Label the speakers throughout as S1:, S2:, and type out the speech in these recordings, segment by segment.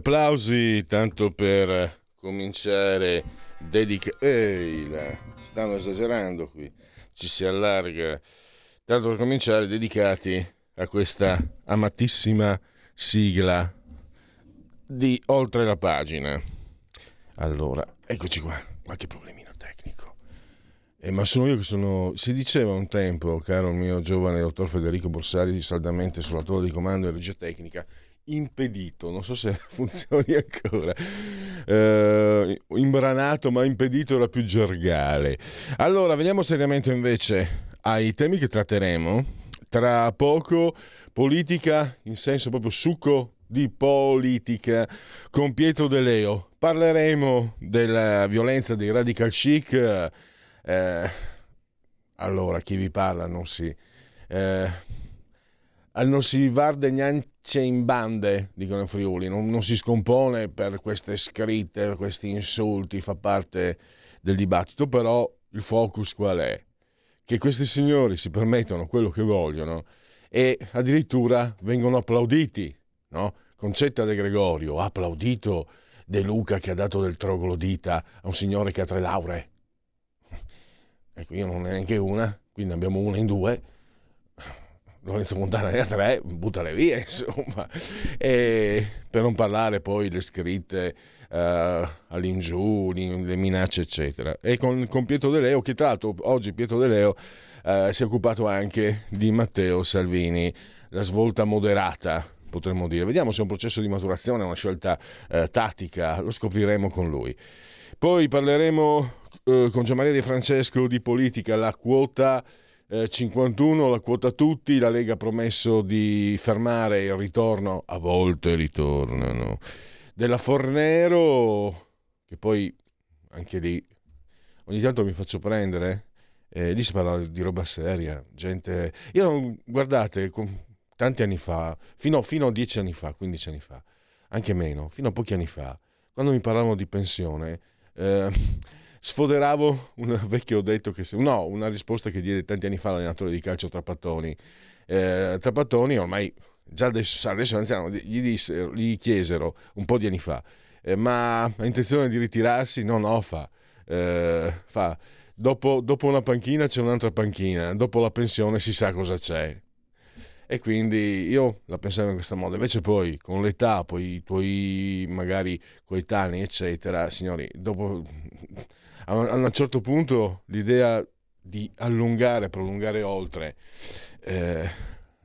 S1: Applausi tanto per cominciare dedica ehi stanno esagerando qui. Ci si allarga. Tanto per cominciare dedicati a questa amatissima sigla di oltre la pagina. Allora eccoci qua. Qualche problemino tecnico. Eh, ma sono io che sono si diceva un tempo caro mio giovane dottor Federico Borsari saldamente sulla torre di comando e regia tecnica impedito, non so se funzioni ancora, eh, imbranato ma impedito era più gergale. Allora, veniamo seriamente invece ai temi che tratteremo. Tra poco politica in senso proprio succo di politica con Pietro De Leo. Parleremo della violenza dei radical chic. Eh, allora, chi vi parla non si... Eh, non si varde neanche in bande, dicono i Friuli, non, non, si scompone per queste scritte, per questi insulti, fa parte del dibattito, però il focus qual è? Che questi signori si permettono quello che vogliono e addirittura vengono applauditi, no? Concetta De Gregorio ha applaudito De Luca che ha dato del troglodita a un signore che ha tre lauree. Ecco, io non ne ho neanche una, quindi abbiamo una in due Lorenzo Montana ha tre, buttale via, insomma. E per non parlare poi delle scritte uh, all'ingiù, le minacce, eccetera. E con, con, Pietro De Leo, che tra l'altro oggi Pietro De Leo uh, si è occupato anche di Matteo Salvini, la svolta moderata, potremmo dire. Vediamo se è un processo di maturazione, una scelta uh, tattica, lo scopriremo con lui. Poi parleremo con Gianmaria Di Francesco di politica, la quota 51 eh, la quota tutti, la Lega ha promesso di fermare il ritorno, a volte ritornano, della Fornero, che poi anche lì ogni tanto mi faccio prendere, eh, lì si parla di roba seria, gente... Io, guardate, tanti anni fa, fino, fino a 10 anni fa, 15 anni fa, anche meno, fino a pochi anni fa, quando mi parlavano di pensione... Eh, sfoderavo un vecchio detto che no, una risposta che diede tanti anni fa l'allenatore di calcio Trapattoni. Eh, Trapattoni ormai già adesso, adesso anziano, gli, dissero, gli chiesero un po' di anni fa, eh, ma ha intenzione di ritirarsi? No, no, fa. Eh, fa. Dopo, dopo, una panchina c'è un'altra panchina, dopo la pensione si sa cosa c'è. E quindi io la pensavo in questo modo. Invece poi con l'età, poi i tuoi magari coetanei, eccetera, signori, dopo a un certo punto l'idea di allungare, prolungare oltre eh,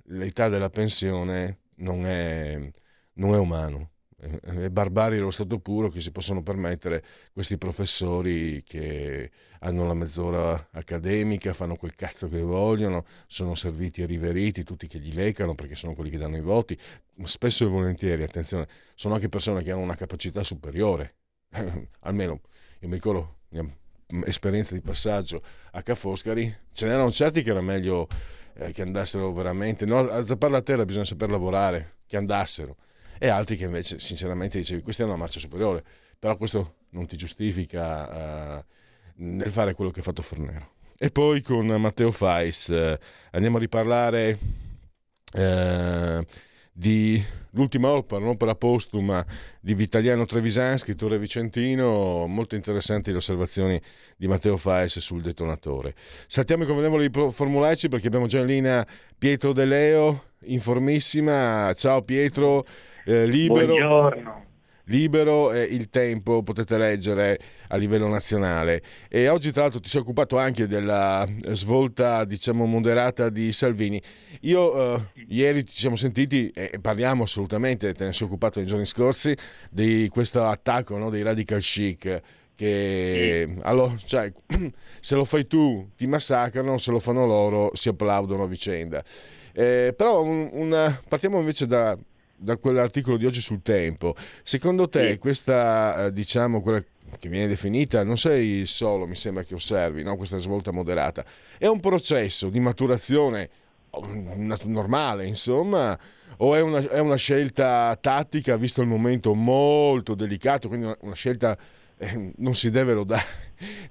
S1: l'età della pensione non è, non è umano. È barbari allo stato puro che si possono permettere questi professori che hanno la mezz'ora accademica, fanno quel cazzo che vogliono, sono serviti e riveriti, tutti che gli lecano perché sono quelli che danno i voti. Spesso e volentieri, attenzione, sono anche persone che hanno una capacità superiore. Almeno io mi ricordo esperienza di passaggio a Ca' Foscari, ce n'erano certi che era meglio eh, che andassero veramente, no, a zappare la terra bisogna saper lavorare, che andassero, e altri che invece sinceramente dicevi questa è una marcia superiore, però questo non ti giustifica eh, nel fare quello che ha fatto Fornero. E poi con Matteo Fais eh, andiamo a riparlare eh, di l'ultima opera, un'opera postuma di Vitaliano Trevisan, scrittore vicentino, molto interessanti le osservazioni di Matteo Faes sul detonatore. Saltiamo i convenevoli formulaici perché abbiamo già in linea Pietro De Leo, informissima. Ciao Pietro, eh, libero.
S2: Buongiorno.
S1: Libero e il tempo potete leggere a livello nazionale. E oggi tra l'altro ti sei occupato anche della svolta, diciamo, moderata di Salvini. Io eh, ieri ci siamo sentiti e parliamo assolutamente, te ne sei occupato nei giorni scorsi, di questo attacco no, dei radical chic che sì. allora, cioè, se lo fai tu ti massacrano, se lo fanno loro si applaudono a vicenda. Eh, però un, una, partiamo invece da, da, quell'articolo di oggi sul tempo. Secondo te sì. questa, eh, diciamo, quella che viene definita, non sei solo, mi sembra che osservi, no? questa svolta moderata, è un processo di maturazione normale, insomma, o è una, è una scelta tattica visto il momento molto delicato, quindi una, una scelta eh, non si deve lodare,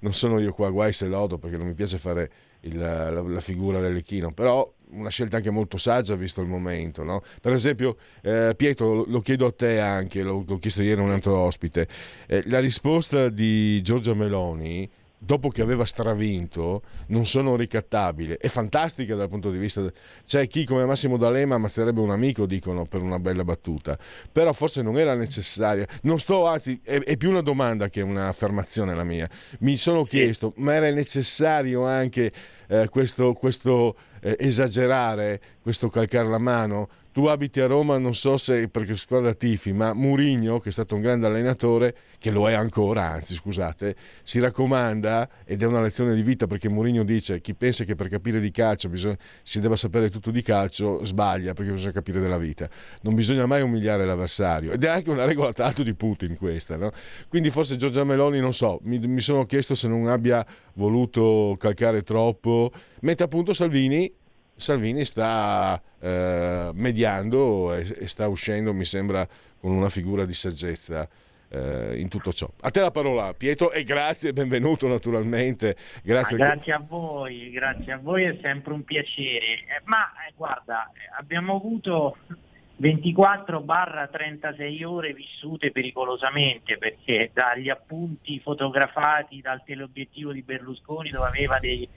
S1: non sono io qua guai se lodo perché non mi piace fare il, la, la, figura dell'Echino, però una scelta anche molto saggia visto il momento. No? Per esempio, eh, Pietro, lo chiedo a te anche, l'ho, l'ho chiesto ieri a un altro ospite, eh, la risposta di Giorgia Meloni dopo che aveva stravinto, non sono ricattabili. È fantastica dal punto di vista. C'è chi come Massimo D'Alema ammazzerebbe un amico, dicono, per una bella battuta. Però forse non era necessaria. Non sto, anzi, è, è più una domanda che un'affermazione la mia. Mi sono chiesto, ma era necessario anche eh, questo, questo eh, esagerare, questo calcare la mano? Tu abiti a Roma, non so se perché squadra tifi, ma Murigno, che è stato un grande allenatore, che lo è ancora, anzi scusate, si raccomanda, ed è una lezione di vita perché Murigno dice chi pensa che per capire di calcio bisogna, si debba sapere tutto di calcio, sbaglia perché bisogna capire della vita. Non bisogna mai umiliare l'avversario. Ed è anche una regola l'altro di Putin questa. No? Quindi forse Giorgia Meloni, non so, mi, mi sono chiesto se non abbia voluto calcare troppo, mentre appunto Salvini Salvini sta eh, mediando e, e, sta uscendo, mi sembra, con una figura di saggezza eh, in tutto ciò. A te la parola, Pietro, e grazie, benvenuto naturalmente.
S2: Grazie, ah, grazie a voi, grazie a voi, è sempre un piacere. Eh, ma eh, guarda, abbiamo avuto 24-36 ore vissute pericolosamente perché dagli appunti fotografati dal teleobiettivo di Berlusconi dove aveva dei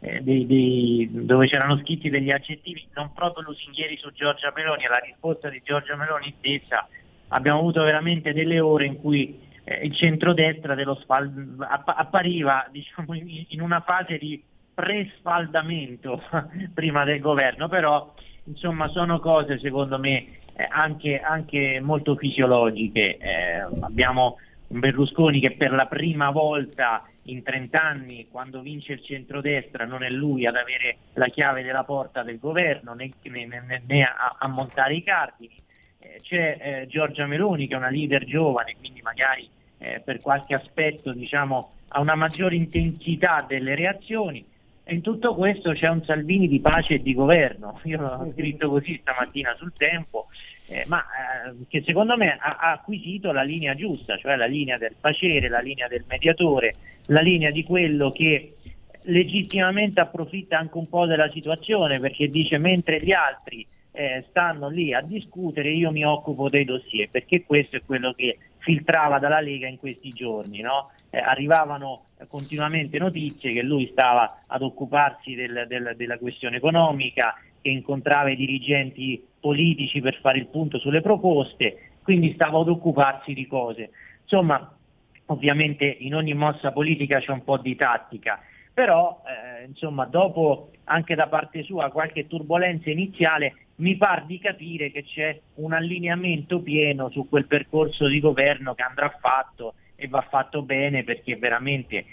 S2: eh, dei, dei, dove c'erano scritti degli aggettivi non proprio lusinghieri su Giorgia Meloni, alla risposta di Giorgia Meloni stessa abbiamo avuto veramente delle ore in cui eh, il centrodestra dello sfal- app- appariva diciamo, in una fase di presfaldamento prima del governo, però insomma sono cose secondo me eh, anche, anche, molto fisiologiche. Eh, abbiamo un Berlusconi che per la prima volta in 30 anni, quando vince il centrodestra, non è lui ad avere la chiave della porta del governo né, né, né, né a, a, montare i cardini. Eh, c'è eh, Giorgia Meloni che è una leader giovane, quindi magari eh, per qualche aspetto diciamo, ha una maggiore intensità delle reazioni. In tutto questo c'è un Salvini di pace e di governo. Io l'ho scritto così stamattina sul tempo, eh, ma eh, che secondo me ha, ha, acquisito la linea giusta, cioè la linea del facere, la linea del mediatore, la linea di quello che legittimamente approfitta anche un po' della situazione perché dice mentre gli altri eh, stanno lì a discutere io mi occupo dei dossier perché questo è quello che filtrava dalla Lega in questi giorni. No? Eh, arrivavano continuamente notizie che lui stava ad occuparsi del, del, della questione economica, che incontrava i dirigenti politici per fare il punto sulle proposte, quindi stava ad occuparsi di cose. Insomma, ovviamente in ogni mossa politica c'è un po' di tattica, però eh, insomma, dopo anche da parte sua qualche turbolenza iniziale mi par di capire che c'è un allineamento pieno su quel percorso di governo che andrà fatto e va fatto bene perché veramente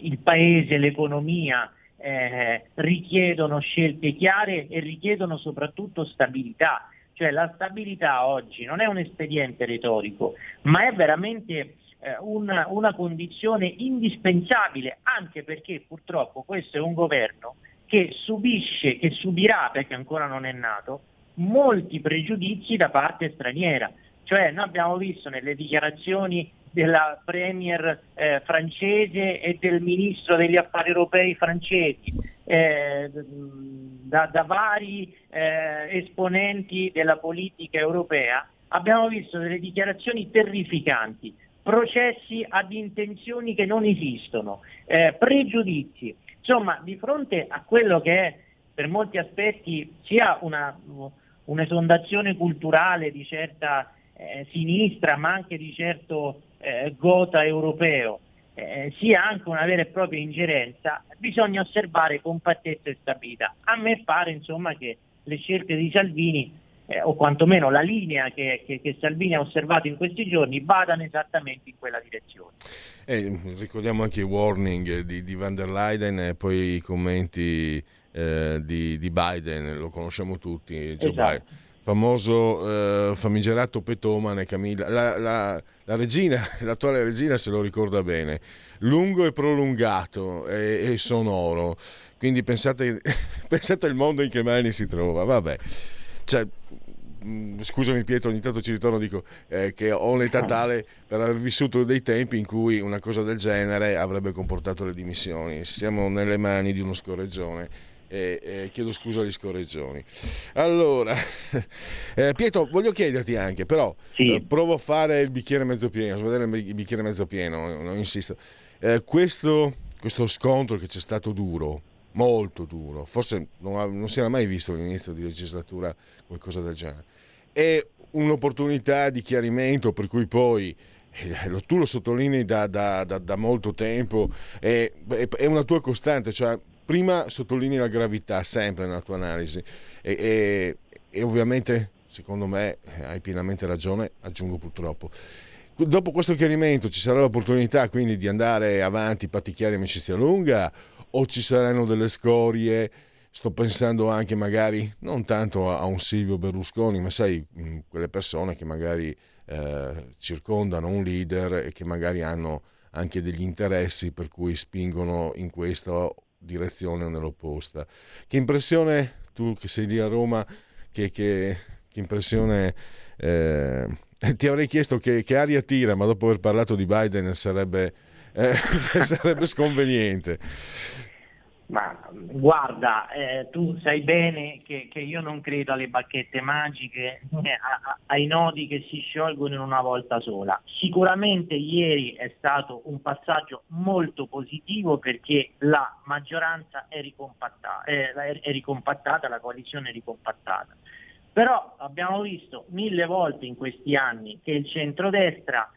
S2: il paese, l'economia eh, richiedono scelte chiare e richiedono soprattutto stabilità. Cioè la stabilità oggi non è un espediente retorico, ma è veramente eh, una, una condizione indispensabile, anche perché purtroppo questo è un governo che subisce, che subirà, perché ancora non è nato, molti pregiudizi da parte straniera. Cioè noi abbiamo visto nelle dichiarazioni della premier eh, francese e del ministro degli affari europei francesi, eh, da, da, vari eh, esponenti della politica europea, abbiamo visto delle dichiarazioni terrificanti, processi ad intenzioni che non esistono, eh, pregiudizi. Insomma, di fronte a quello che è per molti aspetti sia una, un'esondazione culturale di certa eh, sinistra ma anche di certo eh, gota europeo eh, sia anche una vera e propria ingerenza, bisogna osservare compattezza e stabilità. A me pare insomma che le scelte di Salvini eh, o quantomeno la linea che, che, che, Salvini ha osservato in questi giorni vadano esattamente in quella direzione.
S1: Eh, ricordiamo anche i warning di, di, van der Leyen e poi i commenti eh, di, di, Biden, lo conosciamo tutti, Joe esatto. Biden famoso eh, famigerato petomane Camilla, la, la, la, regina, l'attuale regina se lo ricorda bene, lungo e prolungato e, e sonoro, quindi pensate, pensate al mondo in che mani si trova, vabbè. Cioè, mm, scusami Pietro, ogni tanto ci ritorno, dico eh, che ho un'età tale per aver vissuto dei tempi in cui una cosa del genere avrebbe comportato le dimissioni. Siamo nelle mani di uno scorreggione e, e chiedo scusa agli scorreggioni. Allora, eh, Pietro, voglio chiederti anche, però, sì. eh, provo a fare il bicchiere mezzo pieno, a vedere il bicchiere mezzo pieno, non insisto. Eh, questo, questo scontro che c'è stato duro, molto duro, forse non, non si era mai visto all'inizio di legislatura qualcosa del genere, è un'opportunità di chiarimento per cui poi eh, tu lo sottolinei da, da, da, da molto tempo, è, è, una tua costante, cioè prima sottolinei la gravità sempre nella tua analisi e, e, e ovviamente secondo me eh, hai pienamente ragione, aggiungo purtroppo. Dopo questo chiarimento ci sarà l'opportunità quindi di andare avanti, patticchiare amicizia lunga o ci saranno delle scorie? Sto pensando anche magari non tanto a un Silvio Berlusconi, ma sai, mm, quelle persone che magari eh, circondano un leader e che magari hanno anche degli interessi per cui spingono in questa direzione o nell'opposta. Che impressione, tu che sei lì a Roma, che, che, che impressione... Eh, ti avrei chiesto che, che, aria tira, ma dopo aver parlato di Biden sarebbe, eh, sarebbe sconveniente.
S2: Ma guarda, eh, tu sai bene che, che, io non credo alle bacchette magiche, eh, a, a, ai nodi che si sciolgono in una volta sola. Sicuramente ieri è stato un passaggio molto positivo perché la maggioranza è ricompattata, è, è ricompattata la coalizione è ricompattata. Però abbiamo visto mille volte in questi anni che il centrodestra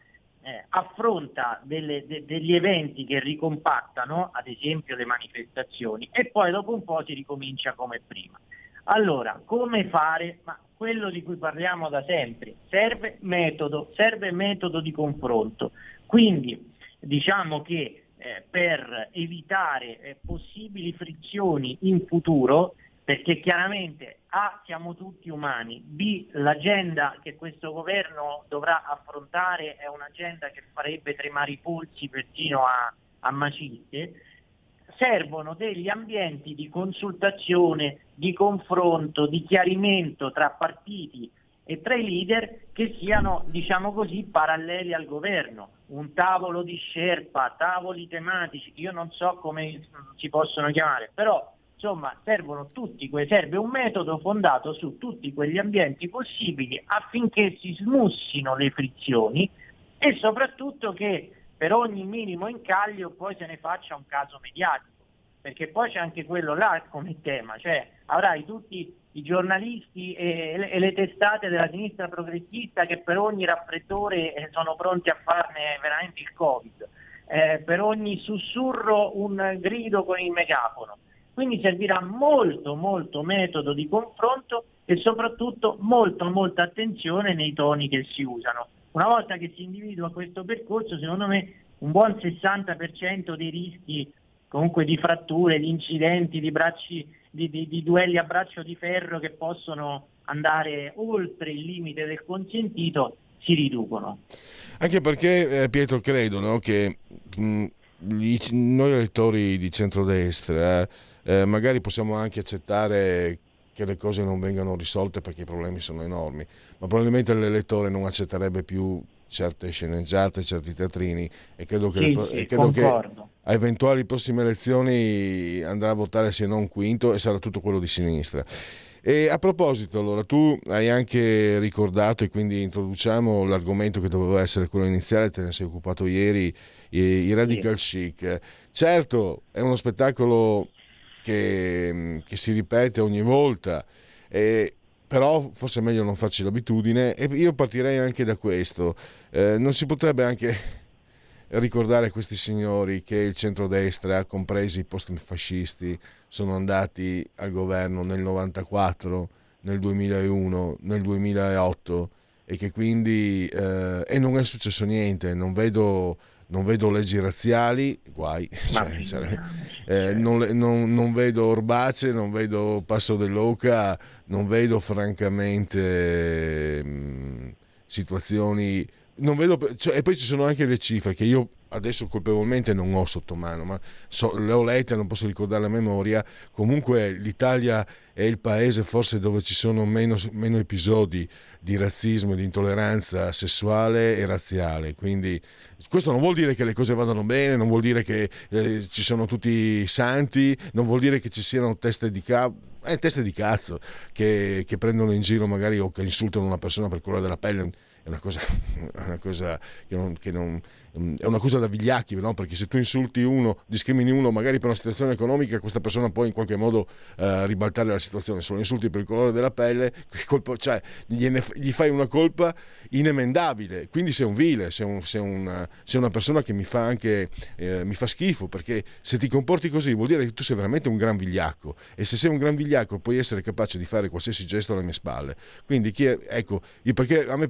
S2: eh, affronta delle, de, degli eventi che ricompattano, ad esempio le manifestazioni, e poi dopo un po' si ricomincia come prima. Allora, come fare? Ma quello di cui parliamo da sempre, serve metodo, serve metodo di confronto. Quindi diciamo che eh, per evitare eh, possibili frizioni in futuro perché chiaramente A siamo tutti umani, B l'agenda che questo governo dovrà affrontare è un'agenda che farebbe tremare i polsi persino a, a maciste, servono degli ambienti di consultazione, di confronto, di chiarimento tra partiti e tra i leader che siano, diciamo così, paralleli al governo. Un tavolo di scerpa, tavoli tematici, io non so come si possono chiamare, però insomma servono tutti, serve un metodo fondato su tutti quegli ambienti possibili affinché si smussino le frizioni e soprattutto che per ogni minimo incaglio poi se ne faccia un caso mediatico, perché poi c'è anche quello là come tema, cioè avrai tutti i giornalisti e le testate della sinistra progressista che per ogni raffreddore eh, sono pronti a farne veramente il Covid, eh, per ogni sussurro un grido con il megafono. Quindi servirà molto, molto metodo di confronto e soprattutto molta, molta attenzione nei toni che si usano. Una volta che si individua questo percorso, secondo me un buon 60% dei rischi comunque di fratture, di incidenti, di, bracci, di, di, di duelli a braccio di ferro che possono andare oltre il limite del consentito si riducono.
S1: Anche perché, eh, Pietro, credo no, che mh, gli, noi elettori di centrodestra eh, eh, magari possiamo anche accettare che le cose non vengano risolte perché i problemi sono enormi, ma probabilmente l'elettore non accetterebbe più certe sceneggiate, certi teatrini e credo che,
S2: sì, le, sì, e credo che
S1: a eventuali prossime elezioni andrà a votare se non quinto e sarà tutto quello di sinistra. E a proposito, allora, tu hai anche ricordato, e quindi introduciamo l'argomento che doveva essere quello iniziale, te ne sei occupato ieri, i, i Radical sì. Chic. Certo, è uno spettacolo che, che si ripete ogni volta. E però forse è meglio non farci l'abitudine e io partirei anche da questo. Eh, non si potrebbe anche ricordare questi signori che il centrodestra, compresi i post-fascisti, sono andati al governo nel 94, nel 2001, nel 2008 e che quindi eh, e non è successo niente, non vedo non vedo leggi razziali, guai, cioè, sarebbe, eh, non, non, non, vedo Orbace, non vedo Passo dell'Oca, non vedo francamente mh, mm, situazioni... Vedo, cioè, e poi ci sono anche le cifre che io adesso colpevolmente non ho sotto mano, ma so, le ho lette, non posso ricordare la memoria. Comunque l'Italia è il paese forse dove ci sono meno, meno episodi di razzismo e di intolleranza sessuale e razziale. Quindi questo non vuol dire che le cose vadano bene, non vuol dire che eh, ci sono tutti santi, non vuol dire che ci siano teste di cazzo. Eh, teste di cazzo che, che prendono in giro magari o che insultano una persona per colore della pelle è una cosa, una cosa che, non, che non, è una cosa da vigliacchi, no? perché se tu insulti uno, discrimini uno magari per una situazione economica, questa persona può in qualche modo eh, ribaltare la situazione. Se lo insulti per il colore della pelle, colpo, cioè, gliene, gli fai una colpa inemendabile. Quindi sei un vile, sei, un, sei, un, sei una persona che mi fa anche eh, mi fa schifo, perché se ti comporti così vuol dire che tu sei veramente un gran vigliacco e se sei un gran vigliacco puoi essere capace di fare qualsiasi gesto alle mie spalle. Quindi chi è, ecco, perché a me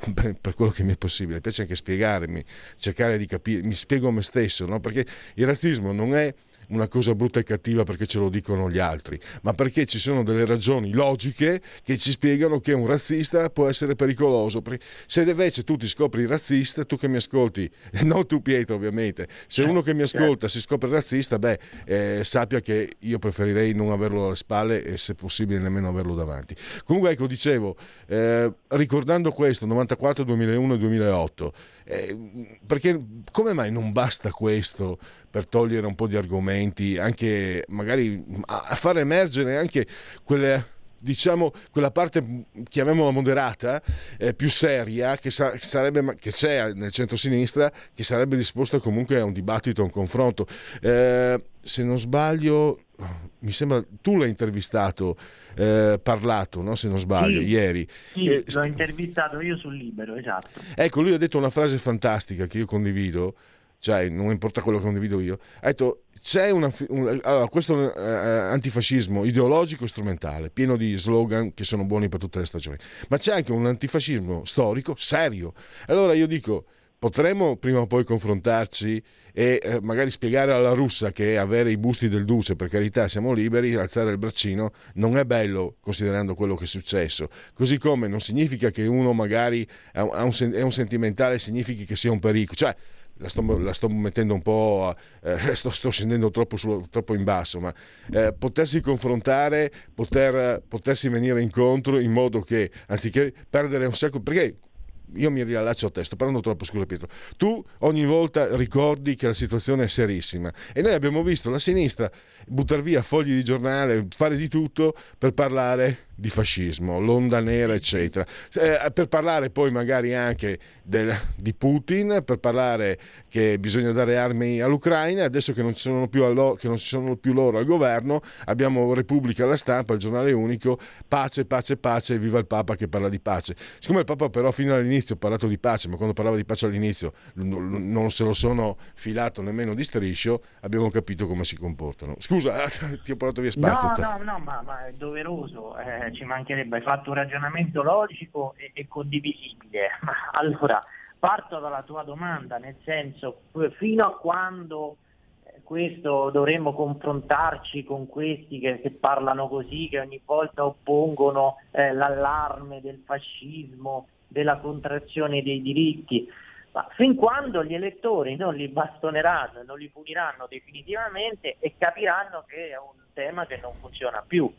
S1: per quello che mi è possibile, mi piace anche spiegarmi, cercare di capire, mi spiego me stesso, no? perché il razzismo non è una cosa brutta e cattiva perché ce lo dicono gli altri, ma perché ci sono delle ragioni logiche che ci spiegano che un razzista può essere pericoloso. Se invece tu ti scopri razzista, tu che mi ascolti, non tu Pietro ovviamente, se uno che mi ascolta si scopre razzista, beh, eh, sappia che io preferirei non averlo alle spalle e se possibile nemmeno averlo davanti. Comunque ecco, dicevo, eh, ricordando questo, 94, 2001 e 2008, eh, perché come mai non basta questo per togliere un po' di argomenti, anche magari a far emergere anche quelle diciamo quella parte chiamiamola moderata eh, più seria che, sa- sarebbe, che c'è nel centro-sinistra che sarebbe disposta comunque a un dibattito a un confronto. Eh, se non sbaglio mi sembra tu l'hai intervistato eh, parlato no? se non sbaglio
S2: sì,
S1: ieri
S2: sì, eh, l'ho intervistato io sul libero esatto
S1: ecco lui ha detto una frase fantastica che io condivido cioè non importa quello che condivido io, ha detto c'è una, un, allora, questo eh, antifascismo ideologico e strumentale, pieno di slogan che sono buoni per tutte le stagioni, ma c'è anche un antifascismo storico serio. Allora io dico, potremmo prima o poi confrontarci e eh, magari spiegare alla russa che avere i busti del Duce, per carità siamo liberi, alzare il braccino non è bello considerando quello che è successo, così come non significa che uno magari è un, è un sentimentale, significhi che sia un pericolo, cioè la sto, la sto, mettendo un po', eh, sto, sto, scendendo troppo, su, troppo, in basso, ma eh, potersi confrontare, poter, potersi venire incontro in modo che anziché perdere un sacco, perché io mi riallaccio a te, sto parlando troppo, scusa Pietro, tu ogni volta ricordi che la situazione è serissima e noi abbiamo visto la sinistra buttare via fogli di giornale, fare di tutto per parlare di fascismo, l'onda nera, eccetera. Eh, per parlare poi magari anche del, di Putin, per parlare che bisogna dare armi all'Ucraina, adesso che non, ci sono più allo, che non ci sono più loro al governo, abbiamo Repubblica alla stampa, il giornale unico, pace, pace, pace, viva il Papa che parla di pace. Siccome il Papa però fino all'inizio ha parlato di pace, ma quando parlava di pace all'inizio non se lo sono filato nemmeno di striscio, abbiamo capito come si comportano. Scusa, ti ho portato via spazio.
S2: No, no, no, ma, ma è doveroso. Eh ci mancherebbe, hai fatto un ragionamento logico e, e condivisibile. Allora parto dalla tua domanda, nel senso fino a quando eh, questo dovremmo confrontarci con questi che, che, parlano così, che ogni volta oppongono eh, l'allarme del fascismo, della contrazione dei diritti. Ma fin quando gli elettori non li bastoneranno, non li puniranno definitivamente e capiranno che è un tema che non funziona più.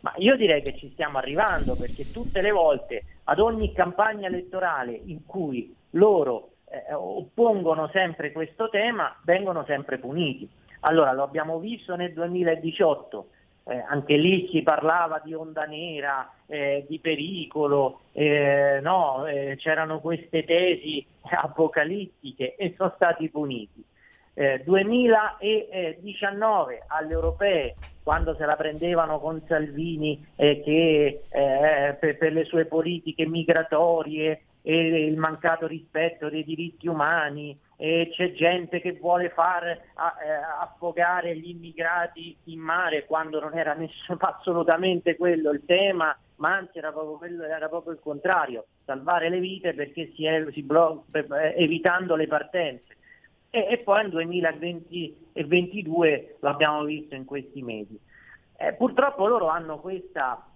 S2: Ma io direi che ci stiamo arrivando perché tutte le volte, ad ogni campagna elettorale in cui loro eh, oppongono sempre questo tema, vengono sempre puniti. Allora, lo abbiamo visto nel 2018, eh, anche lì si parlava di onda nera, eh, di pericolo, eh, no, eh, c'erano queste tesi apocalittiche e sono stati puniti. 2019 eh, alle europee quando se la prendevano con Salvini eh, che, eh, per, per, le sue politiche migratorie e il mancato rispetto dei diritti umani, e c'è gente che vuole far eh, affogare gli immigrati in mare quando non era assolutamente quello il tema, ma anzi era proprio, quello, era proprio il contrario, salvare le vite perché si, si blo- evitando le partenze e, e poi nel 2022 l'abbiamo visto in questi mesi. Eh, purtroppo loro hanno questa,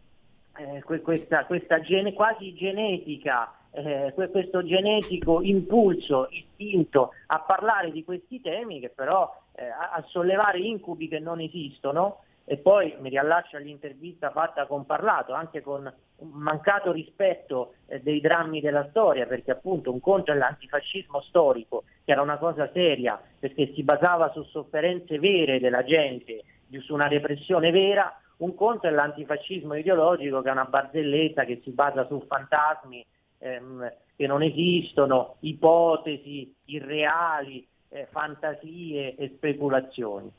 S2: eh, questa, questa gene, quasi genetica, eh, questo genetico impulso, istinto a parlare di questi temi che però eh, a sollevare incubi che non esistono e poi mi riallaccio all'intervista fatta con Parlato, anche con un mancato rispetto eh, dei drammi della storia, perché appunto un conto è l'antifascismo storico, che era una cosa seria, perché si basava su sofferenze vere della gente, su una repressione vera, un conto è l'antifascismo ideologico, che è una barzelletta che si basa su fantasmi ehm, che non esistono, ipotesi irreali, eh, fantasie e speculazioni.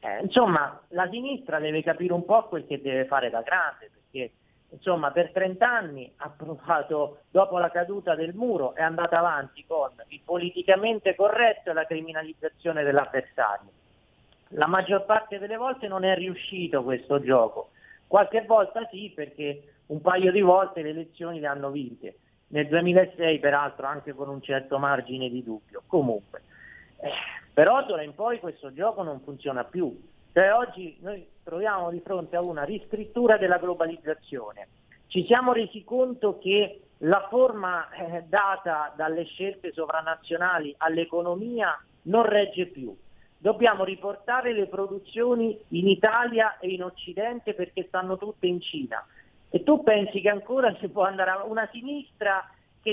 S2: Eh, insomma, la sinistra deve capire un po' quel che deve fare da grande, perché insomma, per 30 anni ha provato, dopo la caduta del muro, è andata avanti con il politicamente corretto e la criminalizzazione dell'avversario. La maggior parte delle volte non è riuscito questo gioco, qualche volta sì perché un paio di volte le elezioni le hanno vinte, nel 2006 peraltro anche con un certo margine di dubbio. Comunque, eh, però d'ora in poi questo gioco non funziona più. Cioè oggi noi troviamo di fronte a una riscrittura della globalizzazione. Ci siamo resi conto che la forma eh, data dalle scelte sovranazionali all'economia non regge più. Dobbiamo riportare le produzioni in Italia e in Occidente perché stanno tutte in Cina. E tu pensi che ancora si può andare a una sinistra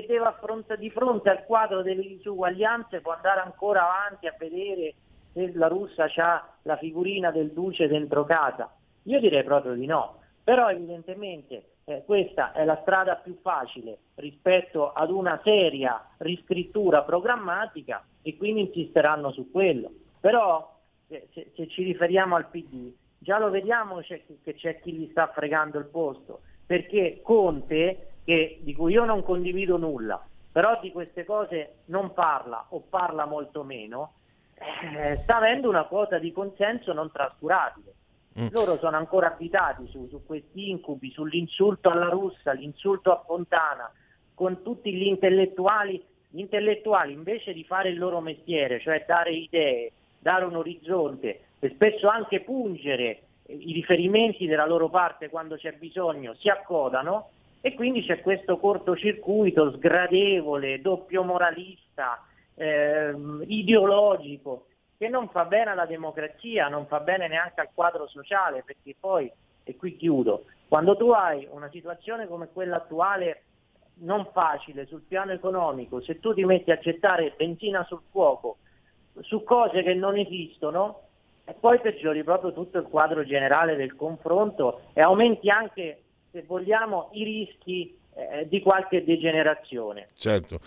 S2: che deve affrontare di fronte al quadro delle disuguaglianze può andare ancora avanti a vedere se la russa ha la figurina del duce dentro casa? Io direi proprio di no, però evidentemente eh, questa è la strada più facile rispetto ad una seria riscrittura programmatica e quindi insisteranno su quello. Però se, se, ci riferiamo al PD, già lo vediamo c'è, che c'è chi gli sta fregando il posto, perché Conte che, di cui io non condivido nulla, però di queste cose non parla o parla molto meno, eh, sta avendo una quota di consenso non trascurabile. Mm. Loro sono ancora abitati su, su questi incubi, sull'insulto alla russa, l'insulto a Fontana, con tutti gli intellettuali, gli intellettuali invece di fare il loro mestiere, cioè dare idee, dare un orizzonte e spesso anche pungere i riferimenti della loro parte quando c'è bisogno, si accodano e quindi c'è questo cortocircuito sgradevole, doppio moralista, ehm, ideologico, che non fa bene alla democrazia, non fa bene neanche al quadro sociale, perché poi, e qui chiudo, quando tu hai una situazione come quella attuale non facile sul piano economico, se tu ti metti a gettare benzina sul fuoco su cose che non esistono, e poi peggiori proprio tutto il quadro generale del confronto e aumenti anche se vogliamo, i rischi eh, di qualche degenerazione.
S1: Certo.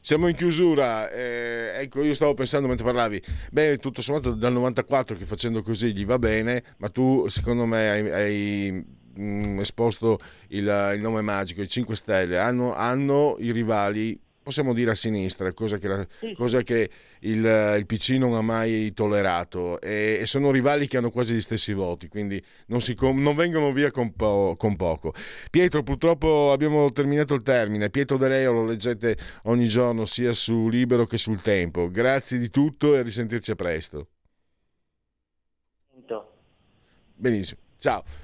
S1: Siamo in chiusura, eh, ecco io stavo pensando mentre parlavi, beh tutto sommato dal 94 che facendo così gli va bene, ma tu secondo me hai, hai mh, mm, esposto il, il, nome magico, i 5 Stelle, hanno, hanno i rivali possiamo dire a sinistra, cosa che, la, sì. cosa che il, il, PC non ha mai tollerato e, e, sono rivali che hanno quasi gli stessi voti, quindi non, si, non vengono via con, po, con, poco. Pietro, purtroppo abbiamo terminato il termine, Pietro De Leo lo leggete ogni giorno sia su Libero che sul Tempo. Grazie di tutto e a risentirci a presto. Benissimo, ciao.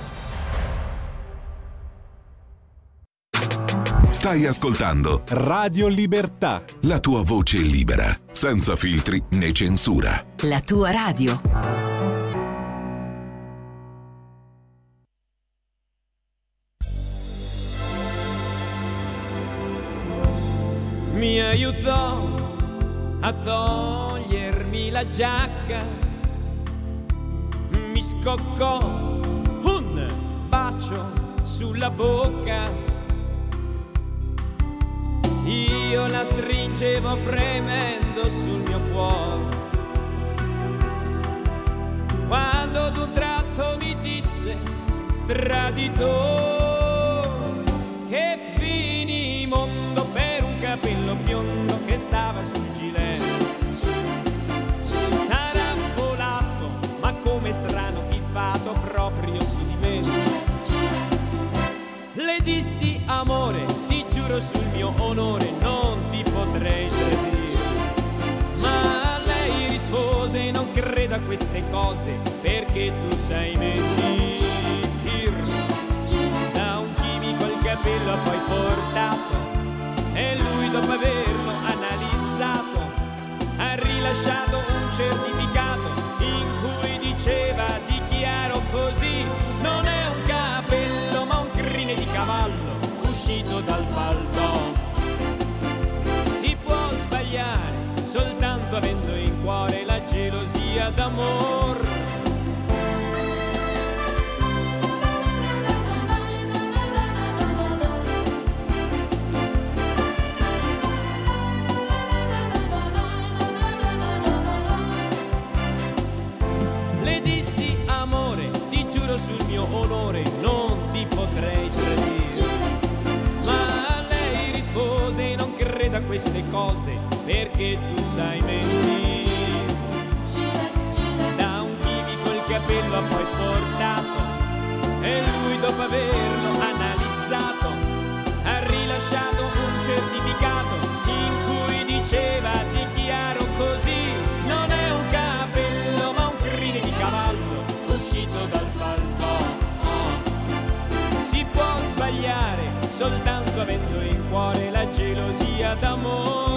S3: Stai ascoltando
S4: Radio Libertà.
S3: la tua voce libera, senza filtri né censura.
S5: La tua radio.
S6: mi aiutò a togliermi la giacca, mi scoccò un bacio sulla bocca. Io la stringevo fremendo sul mio cuore. Quando d'un tratto mi disse traditore che fini mondo per un capello biondo che stava sul sul mio onore, non ti potrei tradire. Ma lei rispose non creda a queste cose perché tu sei mentire. Da un chimico il capello poi portato e lui dopo averlo analizzato ha rilasciato un certificato d'amor Le dissi amore, ti giuro sul mio onore, non ti potrei tradire. Ma lei rispose non creda a queste cose, perché tu sai mentire. Dopo averlo analizzato, ha rilasciato un certificato in cui diceva dichiaro così, non è un capello ma un crine di cavallo uscito dal palco. Si può sbagliare soltanto avendo in cuore la gelosia d'amor.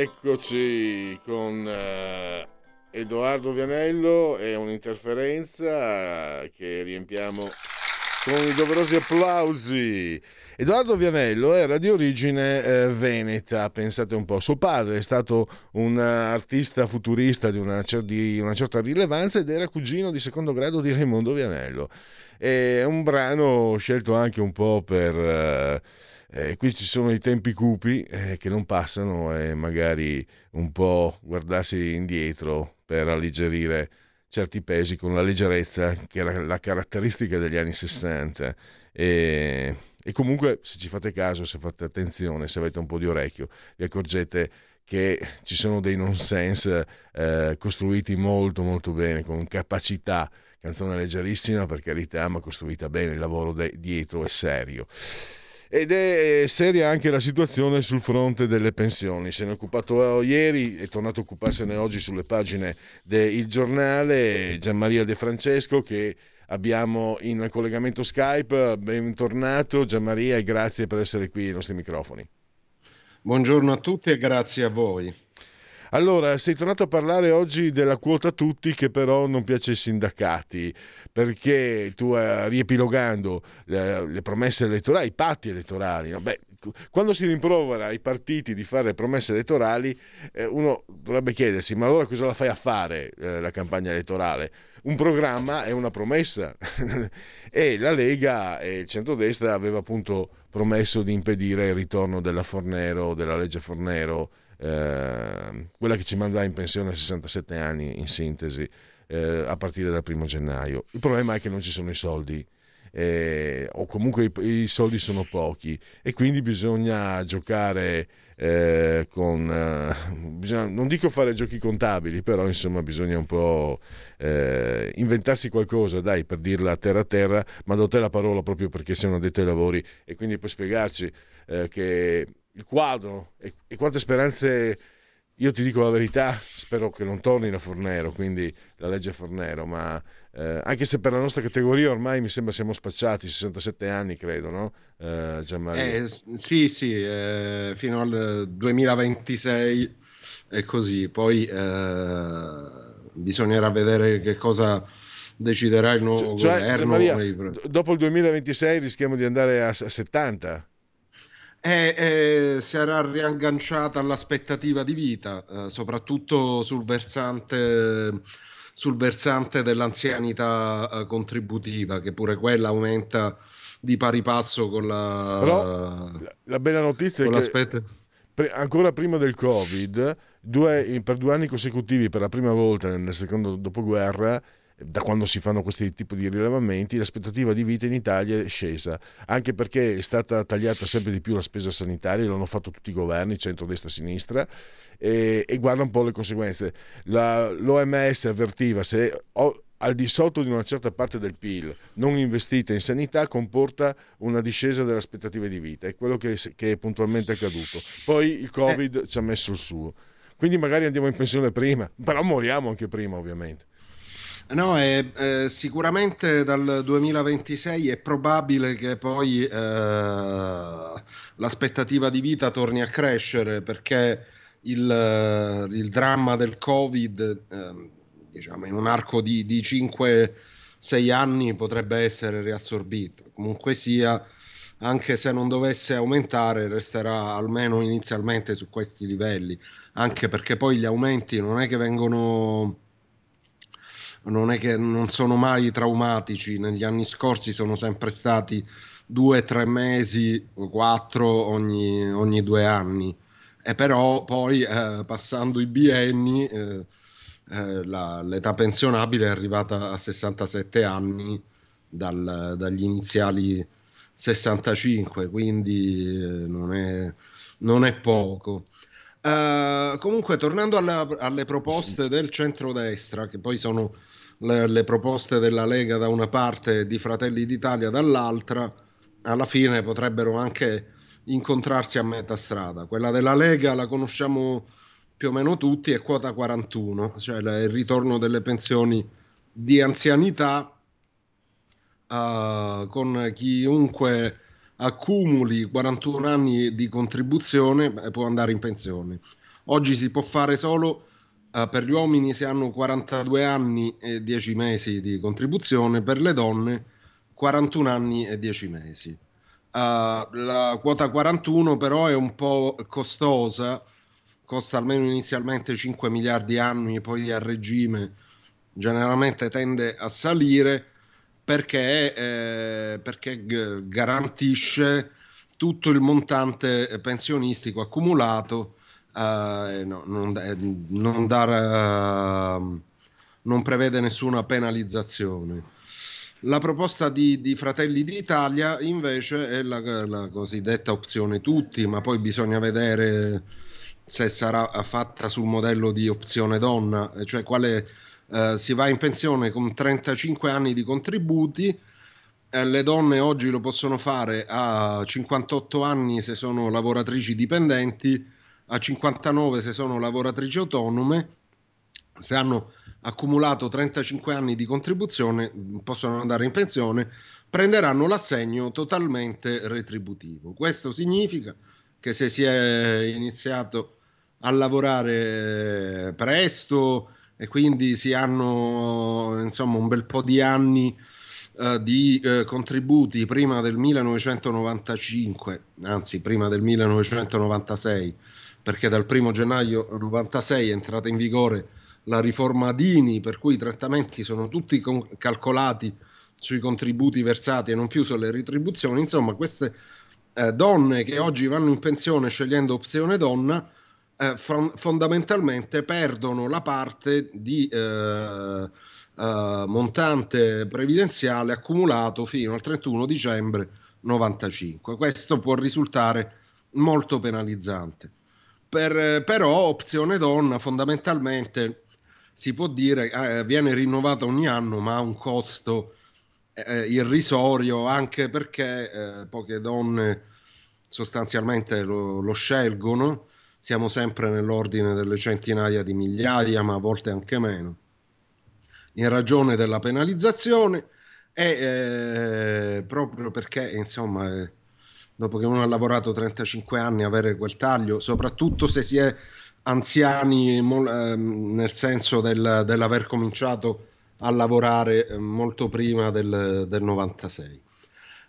S1: Eccoci con eh, Edoardo Vianello e un'interferenza che riempiamo con i doverosi applausi. Edoardo Vianello era di origine eh, veneta, pensate un po'. Suo padre è stato un artista futurista di una, di una certa rilevanza ed era cugino di secondo grado di Raimondo Vianello. È un brano scelto anche un po' per... eh, eh, qui ci sono i tempi cupi eh, che non passano e magari un po' guardarsi indietro per alleggerire certi pesi con la leggerezza che era la caratteristica degli anni 60 e, e comunque se ci fate caso, se fate attenzione, se avete un po' di orecchio, vi accorgete che ci sono dei nonsense eh, costruiti molto molto bene, con capacità, canzone leggerissima per carità, ma costruita bene, il lavoro de- dietro è serio. Ed è seria anche la situazione sul fronte delle pensioni. Se ne è occupato ieri, è tornato a occuparsene oggi sulle pagine del giornale Gianmaria De Francesco che abbiamo in collegamento Skype. Bentornato Gianmaria e grazie per essere qui ai nostri microfoni.
S7: Buongiorno a tutti e grazie a voi.
S1: Allora, sei tornato a parlare oggi della quota tutti che però non piace ai sindacati, perché tu eh, riepilogando le, le promesse elettorali, i patti elettorali, no? Quando si rimprovera ai partiti di fare promesse elettorali, eh, uno dovrebbe chiedersi, ma allora cosa la fai a fare eh, la campagna elettorale? Un programma è una promessa e la Lega e il centrodestra aveva appunto promesso di impedire il ritorno della Fornero, della legge Fornero, eh, quella che ci manda in pensione a 67 anni in sintesi eh, a partire dal primo gennaio. Il problema è che non ci sono i soldi. Eh, o comunque i, i, soldi sono pochi e quindi bisogna giocare eh, con eh, bisogna, non dico fare giochi contabili però insomma bisogna un po' eh, inventarsi qualcosa dai per dirla terra a terra ma do te la parola proprio perché sei un addetto ai lavori e quindi puoi spiegarci eh, che il quadro e, e quante speranze io ti dico la verità, spero che non torni la Fornero, quindi la legge Fornero, ma eh, anche se per la nostra categoria ormai mi sembra siamo spacciati, 67 anni credo, no? Eh,
S7: eh, sì, sì, eh, fino al 2026 è così, poi eh, bisognerà vedere che cosa deciderà il nuovo cioè, governo.
S1: Maria, dopo il 2026 rischiamo di andare a 70
S7: e, e sarà riagganciata all'aspettativa di vita, eh, soprattutto sul versante, sul versante dell'anzianità eh, contributiva, che pure quella aumenta di pari passo con la...
S1: Però la bella notizia è che pre- ancora prima del Covid, due, per due anni consecutivi, per la prima volta nel secondo dopoguerra, da quando si fanno questi tipi di rilevamenti, l'aspettativa di vita in Italia è scesa, anche perché è stata tagliata sempre di più la spesa sanitaria, l'hanno fatto tutti i governi, centro, destra, sinistra, e, e guarda un po' le conseguenze. La, L'OMS avvertiva se o, al di sotto di una certa parte del PIL non investita in sanità comporta una discesa delle aspettative di vita, è quello che, che è puntualmente accaduto. Poi il Covid eh. ci ha messo il suo. Quindi magari andiamo in pensione prima, però moriamo anche prima ovviamente.
S7: No, è, eh, sicuramente dal 2026 è probabile che poi eh, l'aspettativa di vita torni a crescere perché il, il dramma del Covid, eh, diciamo, in un arco di, di 5-6 anni potrebbe essere riassorbito. Comunque sia, anche se non dovesse aumentare, resterà almeno inizialmente su questi livelli, anche perché poi gli aumenti non è che vengono non è che non sono mai traumatici, negli anni scorsi sono sempre stati due, tre mesi, quattro ogni, ogni due anni. E però poi eh, passando i bienni eh, eh, la, l'età pensionabile è arrivata a 67 anni dal, dagli iniziali 65, quindi eh, non è, non è poco. Uh, comunque, tornando alla, alle proposte del centrodestra, che poi sono le, le, proposte della Lega da una parte e di Fratelli d'Italia dall'altra, alla fine potrebbero anche incontrarsi a metà strada. Quella della Lega la conosciamo più o meno tutti, è quota 41, cioè il ritorno delle pensioni di anzianità uh, con chiunque accumuli 41 anni di contribuzione può andare in pensione. Oggi si può fare solo uh, per gli uomini se hanno 42 anni e 10 mesi di contribuzione, per le donne 41 anni e 10 mesi. Uh, la quota 41 però è un po' costosa, costa almeno inizialmente 5 miliardi annui, poi a regime generalmente tende a salire perché, eh, perché g- garantisce tutto il montante pensionistico accumulato uh, no, non, eh, non, dar, uh, non, prevede nessuna penalizzazione. La proposta di, di Fratelli d'Italia invece è la, la, cosiddetta opzione tutti, ma poi bisogna vedere se sarà fatta sul modello di opzione donna, cioè quale uh, si va in pensione con 35 anni di contributi. le donne oggi lo possono fare a 58 anni se sono lavoratrici dipendenti a 59 se sono lavoratrici autonome, se hanno accumulato 35 anni di contribuzione, possono andare in pensione, prenderanno l'assegno totalmente retributivo. Questo significa che se si è iniziato a lavorare presto e quindi si hanno insomma un bel po' di anni eh, di eh, contributi prima del 1995, anzi prima del 1996 perché dal 1 gennaio 96 è entrata in vigore la riforma Dini, per cui i trattamenti sono tutti con- calcolati sui contributi versati e non più sulle retribuzioni. Insomma, queste eh, donne che oggi vanno in pensione scegliendo opzione donna eh, fron- fondamentalmente perdono la parte di eh, eh, montante previdenziale accumulato fino al 31 dicembre 95. Questo può risultare molto penalizzante. Per, però opzione donna fondamentalmente si può dire eh, viene rinnovata ogni anno ma ha un costo eh, irrisorio anche perché eh, poche donne sostanzialmente lo, lo, scelgono. Siamo sempre nell'ordine delle centinaia di migliaia ma a volte anche meno in ragione della penalizzazione. E eh, proprio perché insomma eh, dopo che uno ha lavorato 35 anni avere quel taglio soprattutto se si è anziani mol, eh, nel senso del, dell'aver cominciato a lavorare eh, molto prima del, del 96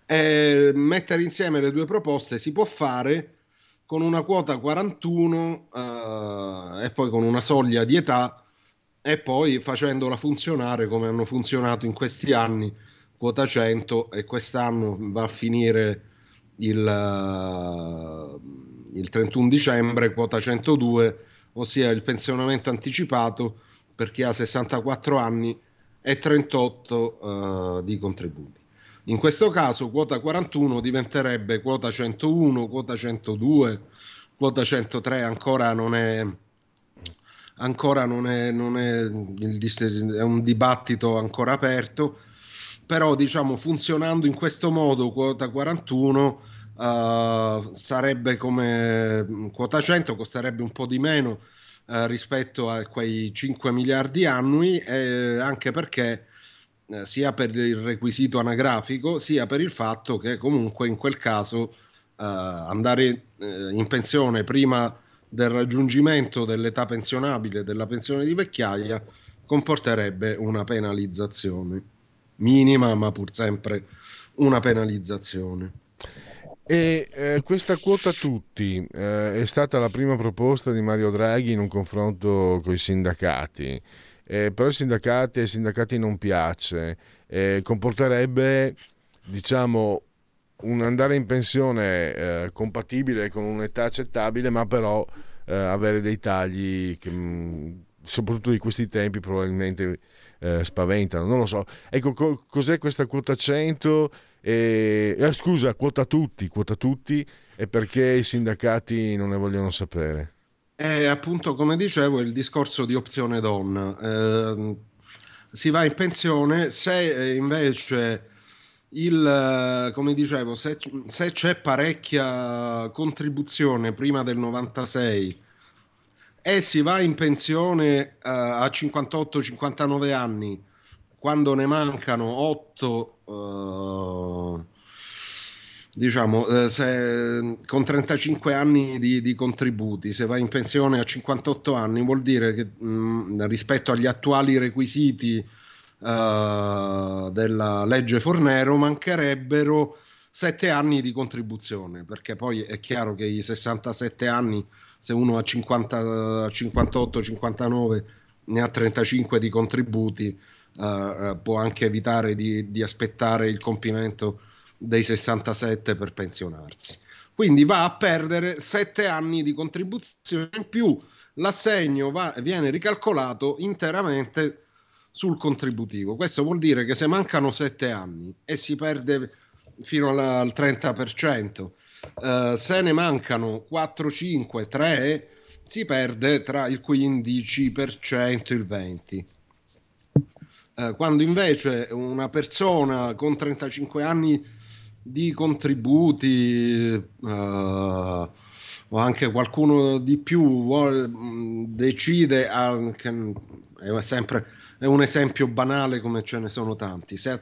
S7: e mettere insieme le due proposte si può fare con una quota 41 eh, e poi con una soglia di età e poi facendola funzionare come hanno funzionato in questi anni quota 100 e quest'anno va a finire il, uh, il 31 dicembre quota 102 ossia il pensionamento anticipato per chi ha 64 anni e 38 uh, eh, di contributi. In questo caso quota 41 diventerebbe quota 101, quota 102, quota 103 ancora non è ancora non è, non è, il, è un dibattito ancora aperto però diciamo funzionando in questo modo quota 41 uh, eh, sarebbe come quota 100 costerebbe un po' di meno uh, rispetto a quei 5 miliardi annui eh, anche perché eh, sia per il requisito anagrafico sia per il fatto che comunque in quel caso uh, andare in pensione prima del raggiungimento dell'età pensionabile della pensione di vecchiaia comporterebbe una penalizzazione minima, ma pur sempre una penalizzazione.
S1: E eh, questa quota tutti eh, è stata la prima proposta di Mario Draghi in un confronto con i sindacati, eh, però ai sindacati, ai sindacati non piace, comporterebbe diciamo un andare in pensione eh, compatibile con un'età accettabile, ma però eh, avere dei tagli che, mh, soprattutto di questi tempi probabilmente eh, spaventano, non lo so. Ecco, co- cos'è questa quota 100? E, eh, scusa, quota tutti, quota tutti e perché i sindacati non ne vogliono sapere?
S7: È appunto, come dicevo, il discorso di opzione donna. Eh, si va in pensione se invece il, come dicevo, se, se c'è parecchia contribuzione prima del 96 e si va in pensione uh, a 58-59 anni. Quando ne mancano 8 uh, eh, diciamo uh, se, con 35 anni di, di, contributi. Se va in pensione a 58 anni vuol dire che mh, mm, rispetto agli attuali requisiti della legge Fornero mancherebbero 7 anni di contribuzione perché poi è chiaro che i 67 anni se uno ha 50, 58, 59, ne ha 35 di contributi, uh, può anche evitare di, di, aspettare il compimento dei 67 per pensionarsi. Quindi va a perdere 7 anni di contribuzione in più, l'assegno va, viene ricalcolato interamente sul contributivo. Questo vuol dire che se mancano 7 anni e si perde fino al 30%, Uh, se ne mancano 4, 5, 3, si perde tra il 15% e il 20%. Uh, quando invece una persona con 35 anni di contributi uh, o anche qualcuno di più vuole, decide anche, è sempre è un esempio banale come ce ne sono tanti se a,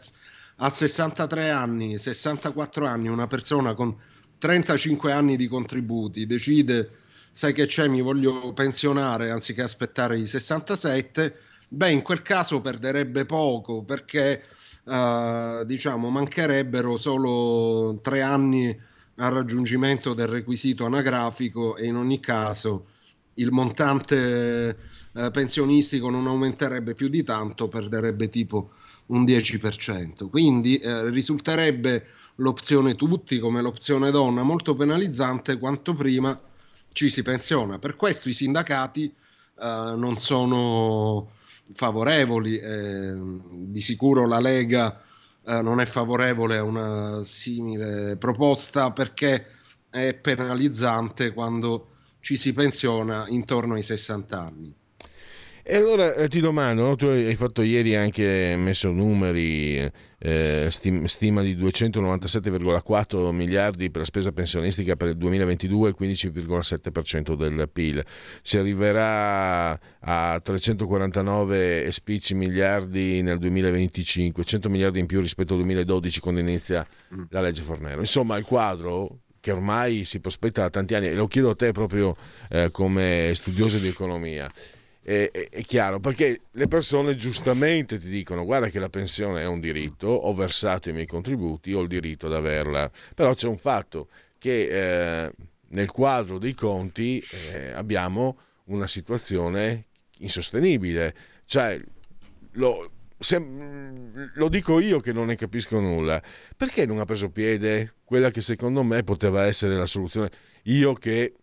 S7: a 63 anni 64 anni una persona con 35 anni di contributi, decide, sai che c'è, mi voglio pensionare anziché aspettare i 67, beh, in quel caso perderebbe poco perché uh, diciamo mancherebbero solo tre anni al raggiungimento del requisito anagrafico e in ogni caso il montante uh, pensionistico non aumenterebbe più di tanto, perderebbe tipo un 10%. Quindi uh, risulterebbe l'opzione tutti come l'opzione donna molto penalizzante quanto prima ci si pensiona. Per questo i sindacati uh, non sono favorevoli, eh, di sicuro la Lega uh, non è favorevole a una simile proposta perché è penalizzante quando ci si pensiona intorno ai 60 anni.
S1: E allora eh, ti domando, no? tu hai fatto ieri anche messo numeri, eh, stima di 297,4 miliardi per la spesa pensionistica per il 2022, 15,7% del PIL. Si arriverà a 349 spicci miliardi nel 2025, 100 miliardi in più rispetto al 2012 quando inizia mm. la legge Fornero. Insomma, il quadro che ormai si prospetta da tanti anni, e lo chiedo a te proprio eh, come studioso di economia è, è, chiaro perché le persone giustamente ti dicono guarda che la pensione è un diritto, ho versato i miei contributi, ho il diritto ad averla, però c'è un fatto che eh, nel quadro dei conti eh, abbiamo una situazione insostenibile, cioè lo, se, lo dico io che non ne capisco nulla, perché non ha preso piede? Quella che secondo me poteva essere la soluzione? Io che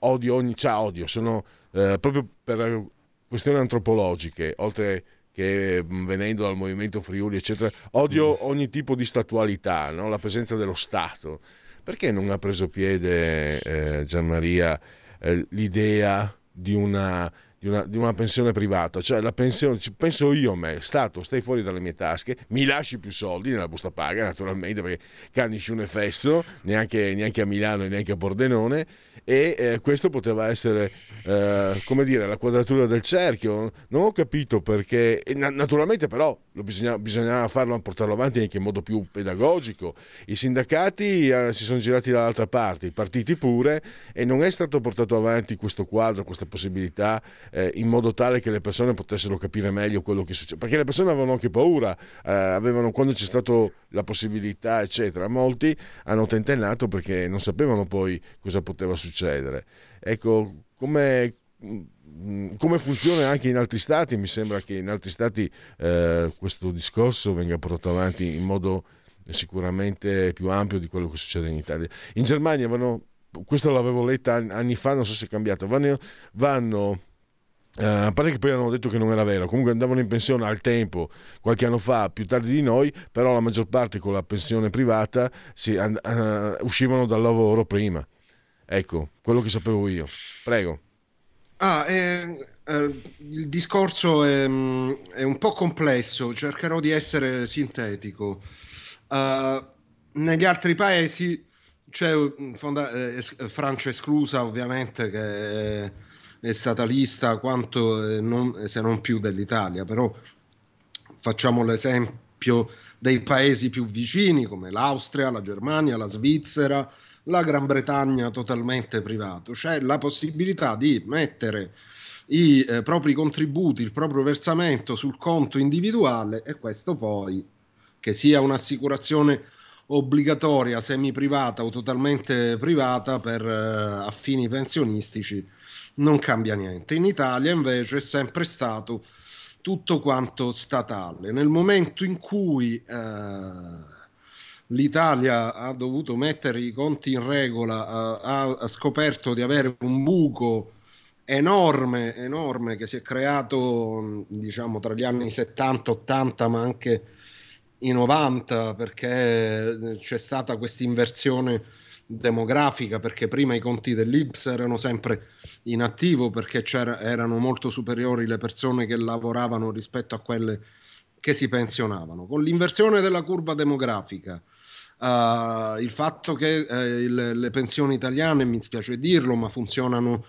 S1: odio ogni, cioè odio, sono eh, proprio per questioni antropologiche, oltre che mm, venendo dal movimento Friuli, eccetera, odio mm. ogni tipo di statualità, no? la presenza dello Stato. Perché non ha preso piede eh, Gianmaria eh, l'idea di una, di, una, di una, pensione privata? Cioè la pensione, penso io a me, Stato, stai fuori dalle mie tasche, mi lasci più soldi nella busta paga naturalmente perché canisci un effesso, neanche, neanche a Milano e neanche a Pordenone e eh, questo poteva essere eh, come dire la quadratura del cerchio non ho capito perché naturalmente però bisognava, bisognava farlo portarlo avanti anche in modo più pedagogico i sindacati eh, si sono girati dall'altra parte i partiti pure e non è stato portato avanti questo quadro questa possibilità eh, in modo tale che le persone potessero capire meglio quello che succede perché le persone avevano anche paura eh, avevano quando c'è stata la possibilità eccetera molti hanno tentennato perché non sapevano poi cosa poteva succedere. Ecco, come, mm, come funziona anche in altri stati, mi sembra che in altri stati eh, questo discorso venga portato avanti in modo sicuramente più ampio di quello che succede in Italia. In Germania vanno, questo l'avevo letta anni fa, non so se è cambiato, vanno, vanno Uh, a parte che poi hanno detto che non era vero, comunque andavano in pensione al tempo, qualche anno fa, più tardi di noi, però la maggior parte con la pensione privata si, uh, uscivano dal lavoro prima. Ecco, quello che sapevo io. Prego.
S7: Ah, eh, eh, il discorso è, mm, è, un po' complesso, cercherò di essere sintetico. Uh, negli altri paesi c'è fonda- eh, Francia esclusa, ovviamente, che è, è statalista quanto eh, non, se non più dell'Italia, però facciamo l'esempio dei paesi più vicini come l'Austria, la Germania, la Svizzera, la Gran Bretagna totalmente privato, c'è la possibilità di mettere i eh, propri contributi, il proprio versamento sul conto individuale e questo poi, che sia un'assicurazione obbligatoria, semi-privata o totalmente privata per eh, affini pensionistici, non cambia niente. In Italia invece è sempre stato tutto quanto statale. Nel momento in cui eh, l'Italia ha dovuto mettere i conti in regola, ha, ha scoperto di avere un buco enorme, enorme che si è creato diciamo tra gli anni 70-80 ma anche i 90 perché c'è stata questa inversione demografica perché prima i conti dell'Ips erano sempre in attivo perché erano molto superiori le persone che lavoravano rispetto a quelle che si pensionavano. Con l'inversione della curva demografica, uh, il fatto che uh, il, le pensioni italiane, mi spiace dirlo, ma funzionano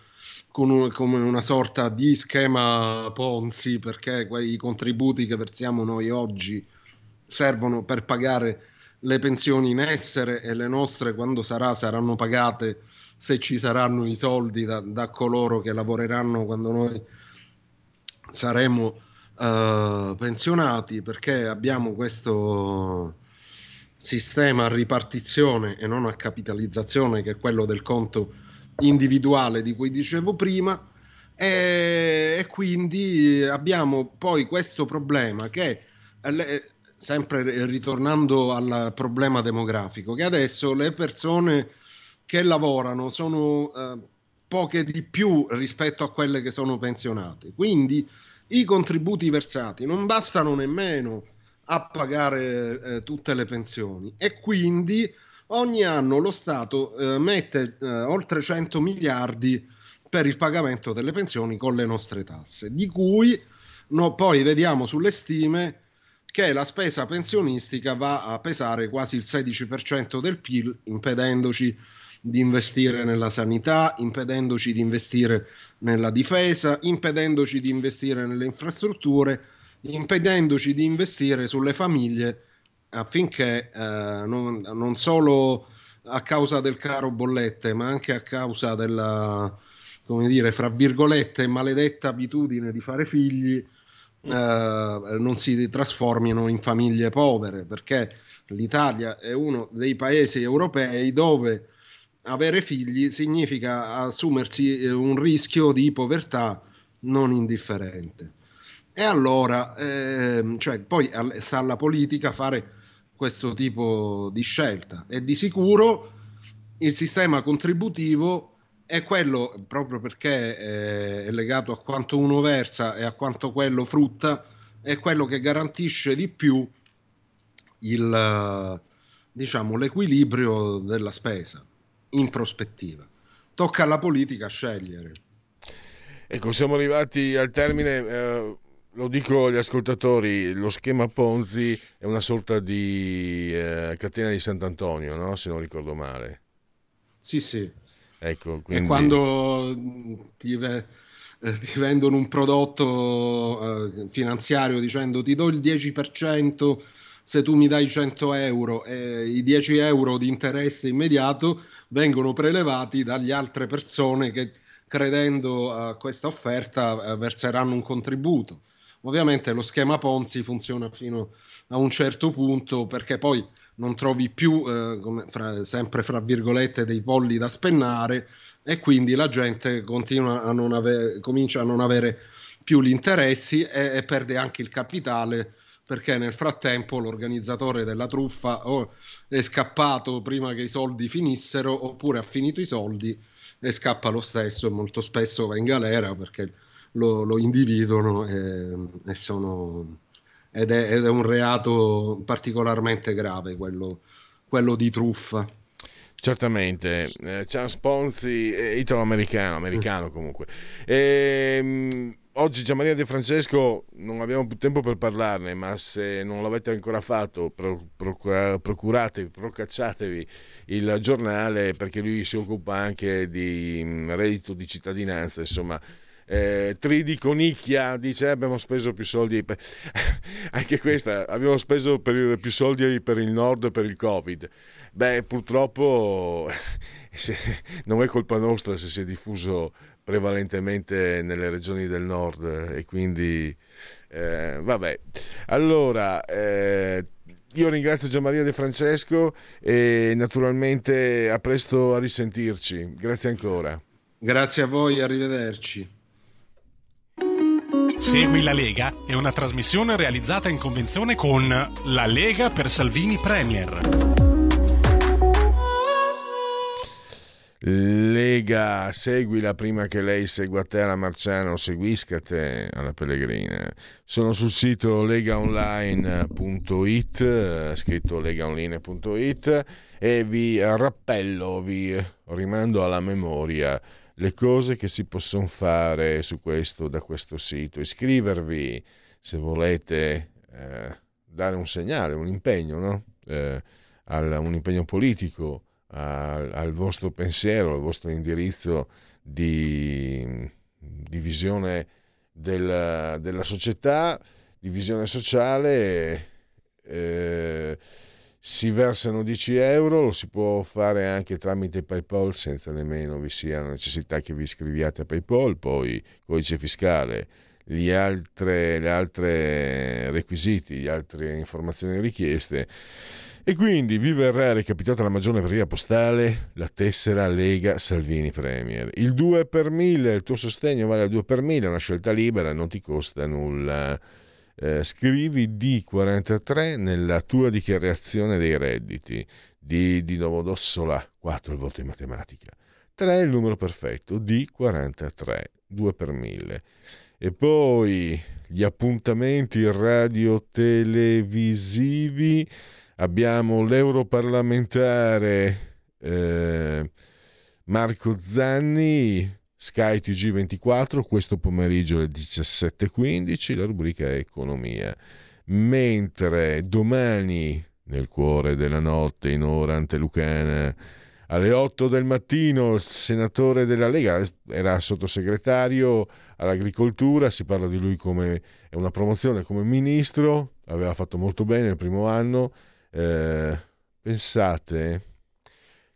S7: un, come una sorta di schema Ponzi, perché quei contributi che versiamo noi oggi servono per pagare le pensioni in essere e le nostre quando sarà saranno pagate se ci saranno i soldi da, da coloro che lavoreranno quando noi saremo uh, pensionati perché abbiamo questo sistema a ripartizione e non a capitalizzazione che è quello del conto individuale di cui dicevo prima e, quindi abbiamo poi questo problema che eh, sempre ritornando al problema demografico che adesso le persone che lavorano sono eh, poche di più rispetto a quelle che sono pensionate. Quindi i contributi versati non bastano nemmeno a pagare eh, tutte le pensioni e quindi ogni anno lo Stato eh, mette eh, oltre 100 miliardi per il pagamento delle pensioni con le nostre tasse, di cui no, poi vediamo sulle stime che la spesa pensionistica va a pesare quasi il 16% del PIL, impedendoci di investire nella sanità, impedendoci di investire nella difesa, impedendoci di investire nelle infrastrutture, impedendoci di investire sulle famiglie affinché eh, non, non, solo a causa del caro bollette, ma anche a causa della, come dire, fra virgolette, maledetta abitudine di fare figli, eh, non si trasformino in famiglie povere, perché l'Italia è uno dei paesi europei dove avere figli significa assumersi eh, un rischio di povertà non indifferente. E allora, eh, cioè, poi sta alla politica fare questo tipo di scelta e di sicuro il sistema contributivo è quello proprio perché è legato a quanto uno versa e a quanto quello frutta, è quello che garantisce di più il, diciamo, l'equilibrio della spesa in prospettiva. Tocca alla politica scegliere.
S1: Ecco, siamo arrivati al termine. Eh, lo dico agli ascoltatori: lo schema Ponzi è una sorta di eh, catena di Sant'Antonio, no? se non ricordo male.
S7: Sì, sì.
S1: Ecco, quindi...
S7: E quando ti, eh, ti vendono un prodotto eh, finanziario dicendo ti do il 10% se tu mi dai 100 euro e i 10 euro di interesse immediato vengono prelevati dalle altre persone che credendo a questa offerta eh, verseranno un contributo. Ovviamente lo schema Ponzi funziona fino a un certo punto perché poi non trovi più, eh, come, fra, sempre fra virgolette, dei polli da spennare e quindi la gente continua a non ave- comincia a non avere più gli interessi e, e perde anche il capitale perché nel frattempo l'organizzatore della truffa o è scappato prima che i soldi finissero oppure ha finito i soldi e scappa lo stesso e molto spesso va in galera perché lo, lo individuano e, e sono, ed, è, ed, è, un reato particolarmente grave quello, quello di truffa.
S1: Certamente, eh, Charles Ponzi, eh, italo-americano, americano comunque. E, ehm, oggi Gianmaria De Francesco non abbiamo più tempo per parlarne, ma se non l'avete ancora fatto, pro, procuratevi, procacciatevi il giornale perché lui si occupa anche di mm, reddito di cittadinanza, insomma. Eh, Tridi Conicchia dice eh, abbiamo speso più soldi per... anche questa abbiamo speso per, più soldi per il nord per il covid. Beh purtroppo non è colpa nostra se si è diffuso prevalentemente nelle regioni del nord e quindi eh, vabbè. Allora eh, io ringrazio Gianmaria De Francesco e naturalmente a presto a risentirci. Grazie ancora.
S7: Grazie a voi arrivederci
S8: Segui la Lega è una trasmissione realizzata in convenzione con La Lega per Salvini Premier
S1: Lega, seguila prima che lei segua te alla Marciano, seguisca te alla Pellegrina. Sono sul sito legaonline.it, scritto legaonline.it e vi rappello, vi rimando alla memoria le cose che si possono fare su questo, da questo sito. Iscrivervi se volete eh, dare un segnale, un impegno, no? eh, al, un impegno politico al, al vostro pensiero, al vostro indirizzo di, di visione del, della società, di visione sociale. Eh, si versano 10 euro, lo si può fare anche tramite PayPal senza nemmeno vi sia la necessità che vi iscriviate a PayPal, poi codice fiscale, gli altre, le altre requisiti, le altre informazioni richieste e quindi vi verrà recapitata la maggiore via postale la tessera Lega Salvini Premier. Il 2 per 1000, il tuo sostegno vale al 2 per 1000, è una scelta libera, non ti costa nulla. Eh, scrivi D43 nella tua dichiarazione dei redditi. D di Novodossola, 4 il voto in matematica. 3 è il numero perfetto, D43, 2 per 1000. E poi gli appuntamenti radio-televisivi, abbiamo l'europarlamentare eh, Marco Zanni, Sky TG24, questo pomeriggio alle 17.15, la rubrica è Economia. Mentre domani, nel cuore della notte, in ora antelucana, alle 8 del mattino il senatore della Lega era sottosegretario all'agricoltura, si parla di lui come una promozione come ministro, aveva fatto molto bene il primo anno. Eh, pensate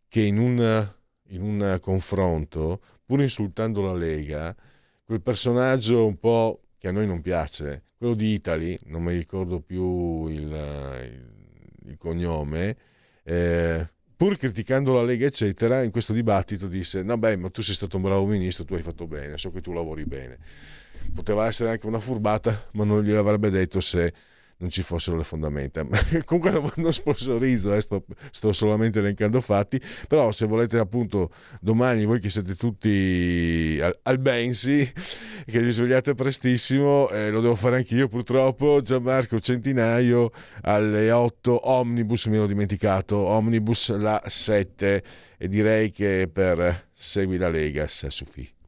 S1: che in un, in un confronto, pur insultando la Lega, quel personaggio un po' che a noi non piace, quello di Italy, non mi ricordo più il, il, il cognome, eh, pur criticando la Lega, eccetera, in questo dibattito disse: No, beh, ma tu sei stato un bravo ministro, tu hai fatto bene, so che tu lavori bene. Poteva essere anche una furbata, ma non gliel'avrebbe detto se non ci fossero le fondamenta. Comunque non sponsorizzo, eh, sto, sto, solamente elencando fatti, però se volete appunto domani, voi che siete tutti al, al Bensi, che vi svegliate prestissimo, eh, lo devo fare anch'io purtroppo, Gianmarco Centinaio alle 8, Omnibus, mi ero dimenticato, Omnibus la 7 e direi che per Segui la Lega, Suffi.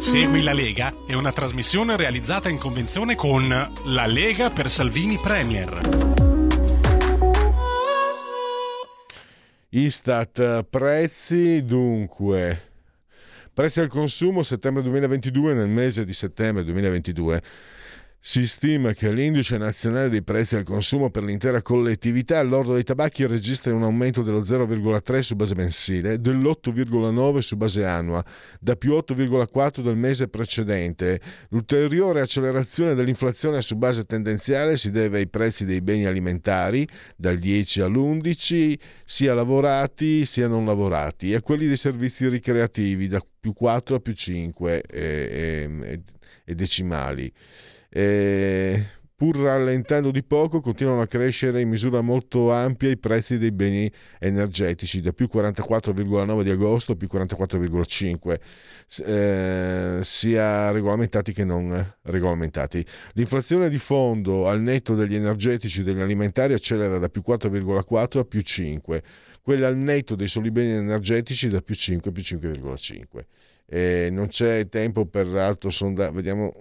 S8: Segui la Lega è una trasmissione realizzata in convenzione con La Lega per Salvini Premier.
S1: Istat prezzi dunque. Prezzi al consumo settembre 2022 nel mese di settembre 2022 si stima che l'indice nazionale dei prezzi al consumo per l'intera collettività all'ordo dei tabacchi registra un aumento dello 0,3 su base mensile, e dell'8,9 su base annua, da più 8,4 del mese precedente. L'ulteriore accelerazione dell'inflazione su base tendenziale si deve ai prezzi dei beni alimentari, dal 10 all'11, sia lavorati sia non lavorati, e a quelli dei servizi ricreativi, da più 4 a più 5 e, e, e decimali eh, pur rallentando di poco, continuano a crescere in misura molto ampia i prezzi dei beni energetici, da più 44,9 di agosto a più 44,5, eh, sia regolamentati che non regolamentati. L'inflazione di fondo al netto degli energetici e degli alimentari accelera da più 4,4 a più 5, quella al netto dei soli beni energetici da più 5 a più 5,5. Eh, non c'è tempo per altro sondaggio, vediamo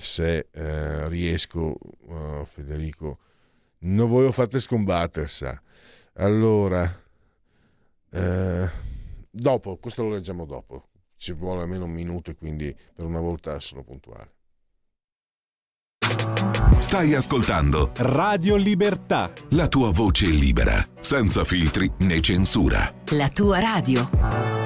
S1: se eh, riesco, uh, Federico, non voglio fate scombattere, sa. Allora, eh, dopo, questo lo leggiamo dopo. Ci vuole almeno un minuto e quindi per una volta sono puntuale.
S3: Stai ascoltando
S4: Radio Libertà.
S3: La tua voce libera, senza filtri né censura.
S5: La tua radio.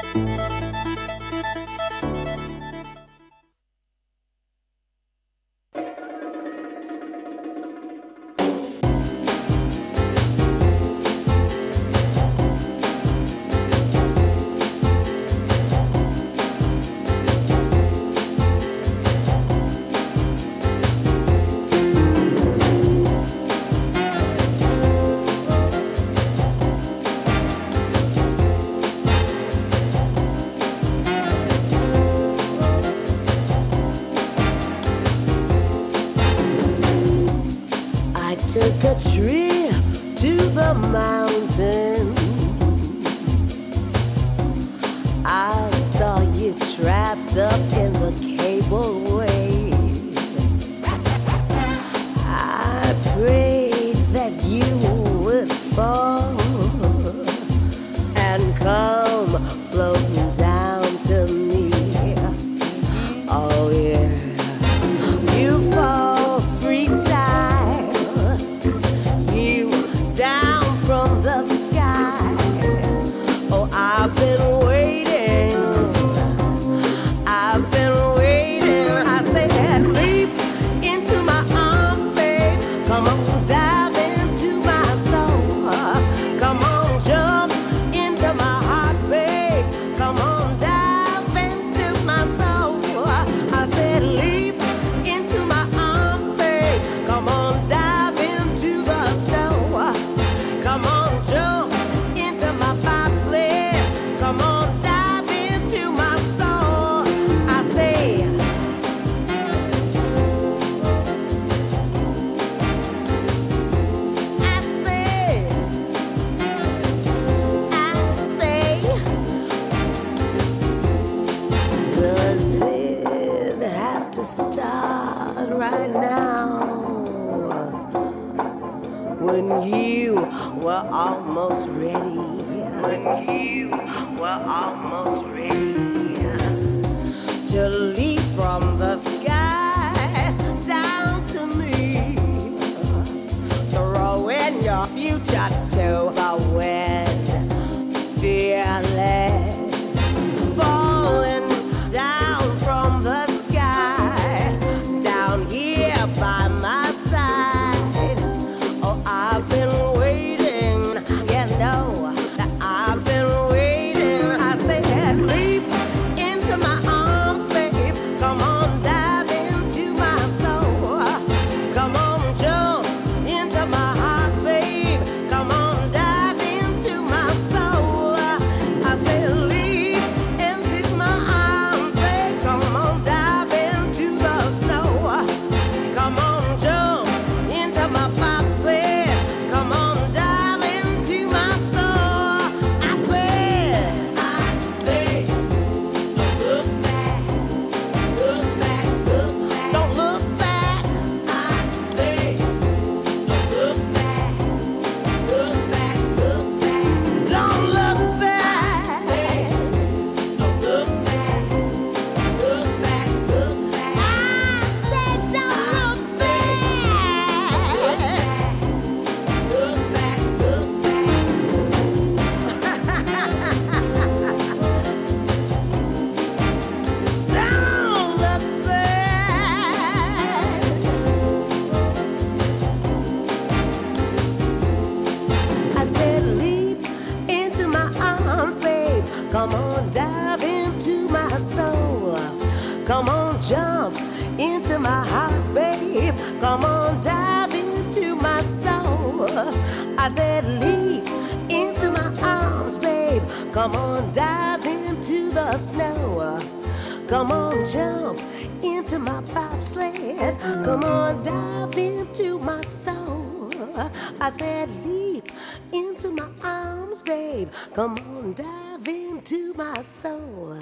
S9: Come on, dive into my soul.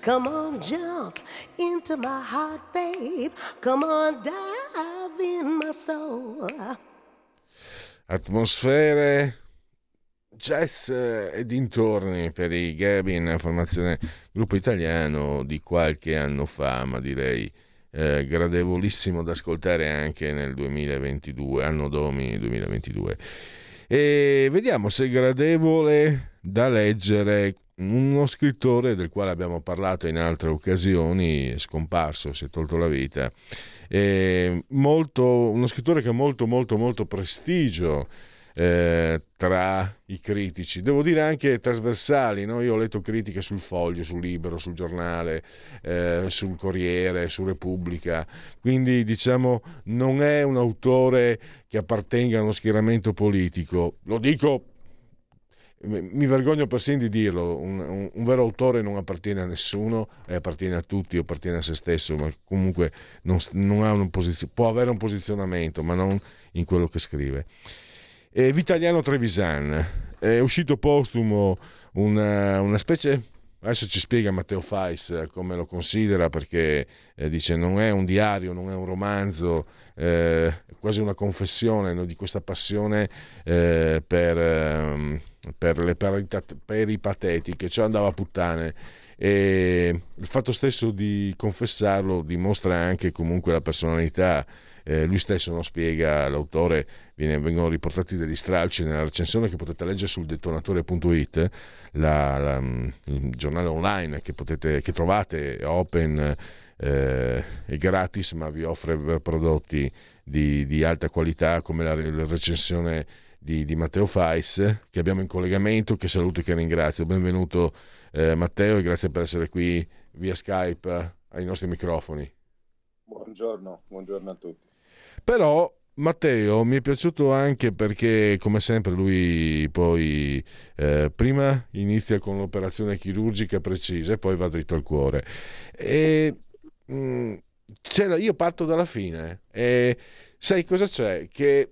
S9: Come on, jump into my heart, babe. Come on, dive in my soul.
S1: Atmosfere jazz e dintorni per i Gabin, formazione gruppo italiano di qualche anno fa, ma direi eh, gradevolissimo da ascoltare anche nel 2022, anno Domi 2022. E vediamo se è gradevole da leggere uno scrittore del quale abbiamo parlato in altre occasioni, è scomparso, si è tolto la vita. Molto, uno scrittore che ha molto molto molto prestigio eh, tra i critici, devo dire anche trasversali, no? io ho letto critiche sul Foglio, sul Libero, sul giornale, eh, sul Corriere, su Repubblica, quindi diciamo non è un autore che appartenga a uno schieramento politico, lo dico mi vergogno persino di dirlo, un, un, un, vero autore non appartiene a nessuno, eh, appartiene a tutti, appartiene a se stesso, ma comunque non, non posizio- può avere un posizionamento, ma non in quello che scrive. E Vitaliano Trevisan, è uscito postumo una, una specie adesso ci spiega Matteo Fais eh, come lo considera perché eh, dice non è un diario, non è un romanzo, eh, quasi una confessione no, di questa passione eh, per, ehm, per, le peripatetiche, cioè andava a puttane. E il fatto stesso di confessarlo dimostra anche comunque la personalità eh, lui stesso non spiega, l'autore, viene, vengono riportati degli stralci nella recensione che potete leggere sul detonatore.it, la, la, il giornale online che, potete, che trovate open eh, e gratis, ma vi offre prodotti di, di alta qualità come la, la recensione di, di, Matteo Fais che abbiamo in collegamento, che saluto e che ringrazio. Benvenuto eh, Matteo e grazie per essere qui via Skype ai nostri microfoni.
S10: Buongiorno, buongiorno a tutti.
S1: Però Matteo mi è piaciuto anche perché, come sempre, lui poi eh, prima inizia con l'operazione chirurgica precisa e poi va dritto al cuore. E, mh, mm, io parto dalla fine e sai cosa c'è? Che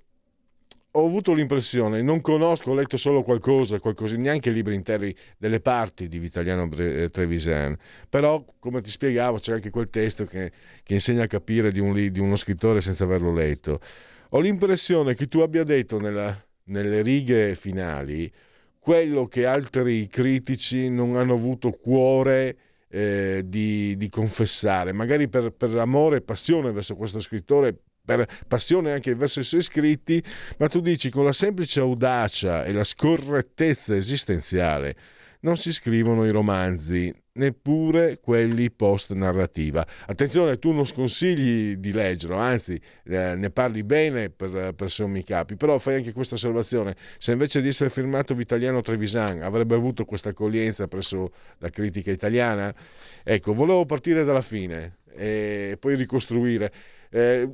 S1: ho avuto l'impressione, non conosco, ho letto solo qualcosa, qualcosa neanche libri interi delle parti di Vitaliano eh, Trevisan, però come ti spiegavo c'è anche quel testo che, che insegna a capire di, un, di, uno scrittore senza averlo letto. Ho l'impressione che tu abbia detto nella, nelle righe finali quello che altri critici non hanno avuto cuore eh, di, di, confessare, magari per, per amore e passione verso questo scrittore per passione anche verso i suoi scritti, ma tu dici con la semplice audacia e la scorrettezza esistenziale non si scrivono i romanzi, neppure quelli post narrativa. Attenzione, tu non sconsigli di leggerlo, anzi eh, ne parli bene per, per sommi capi, però fai anche questa osservazione, se invece di essere firmato Vitaliano Trevisan avrebbe avuto questa accoglienza presso la critica italiana, ecco, volevo partire dalla fine e poi ricostruire. Eh,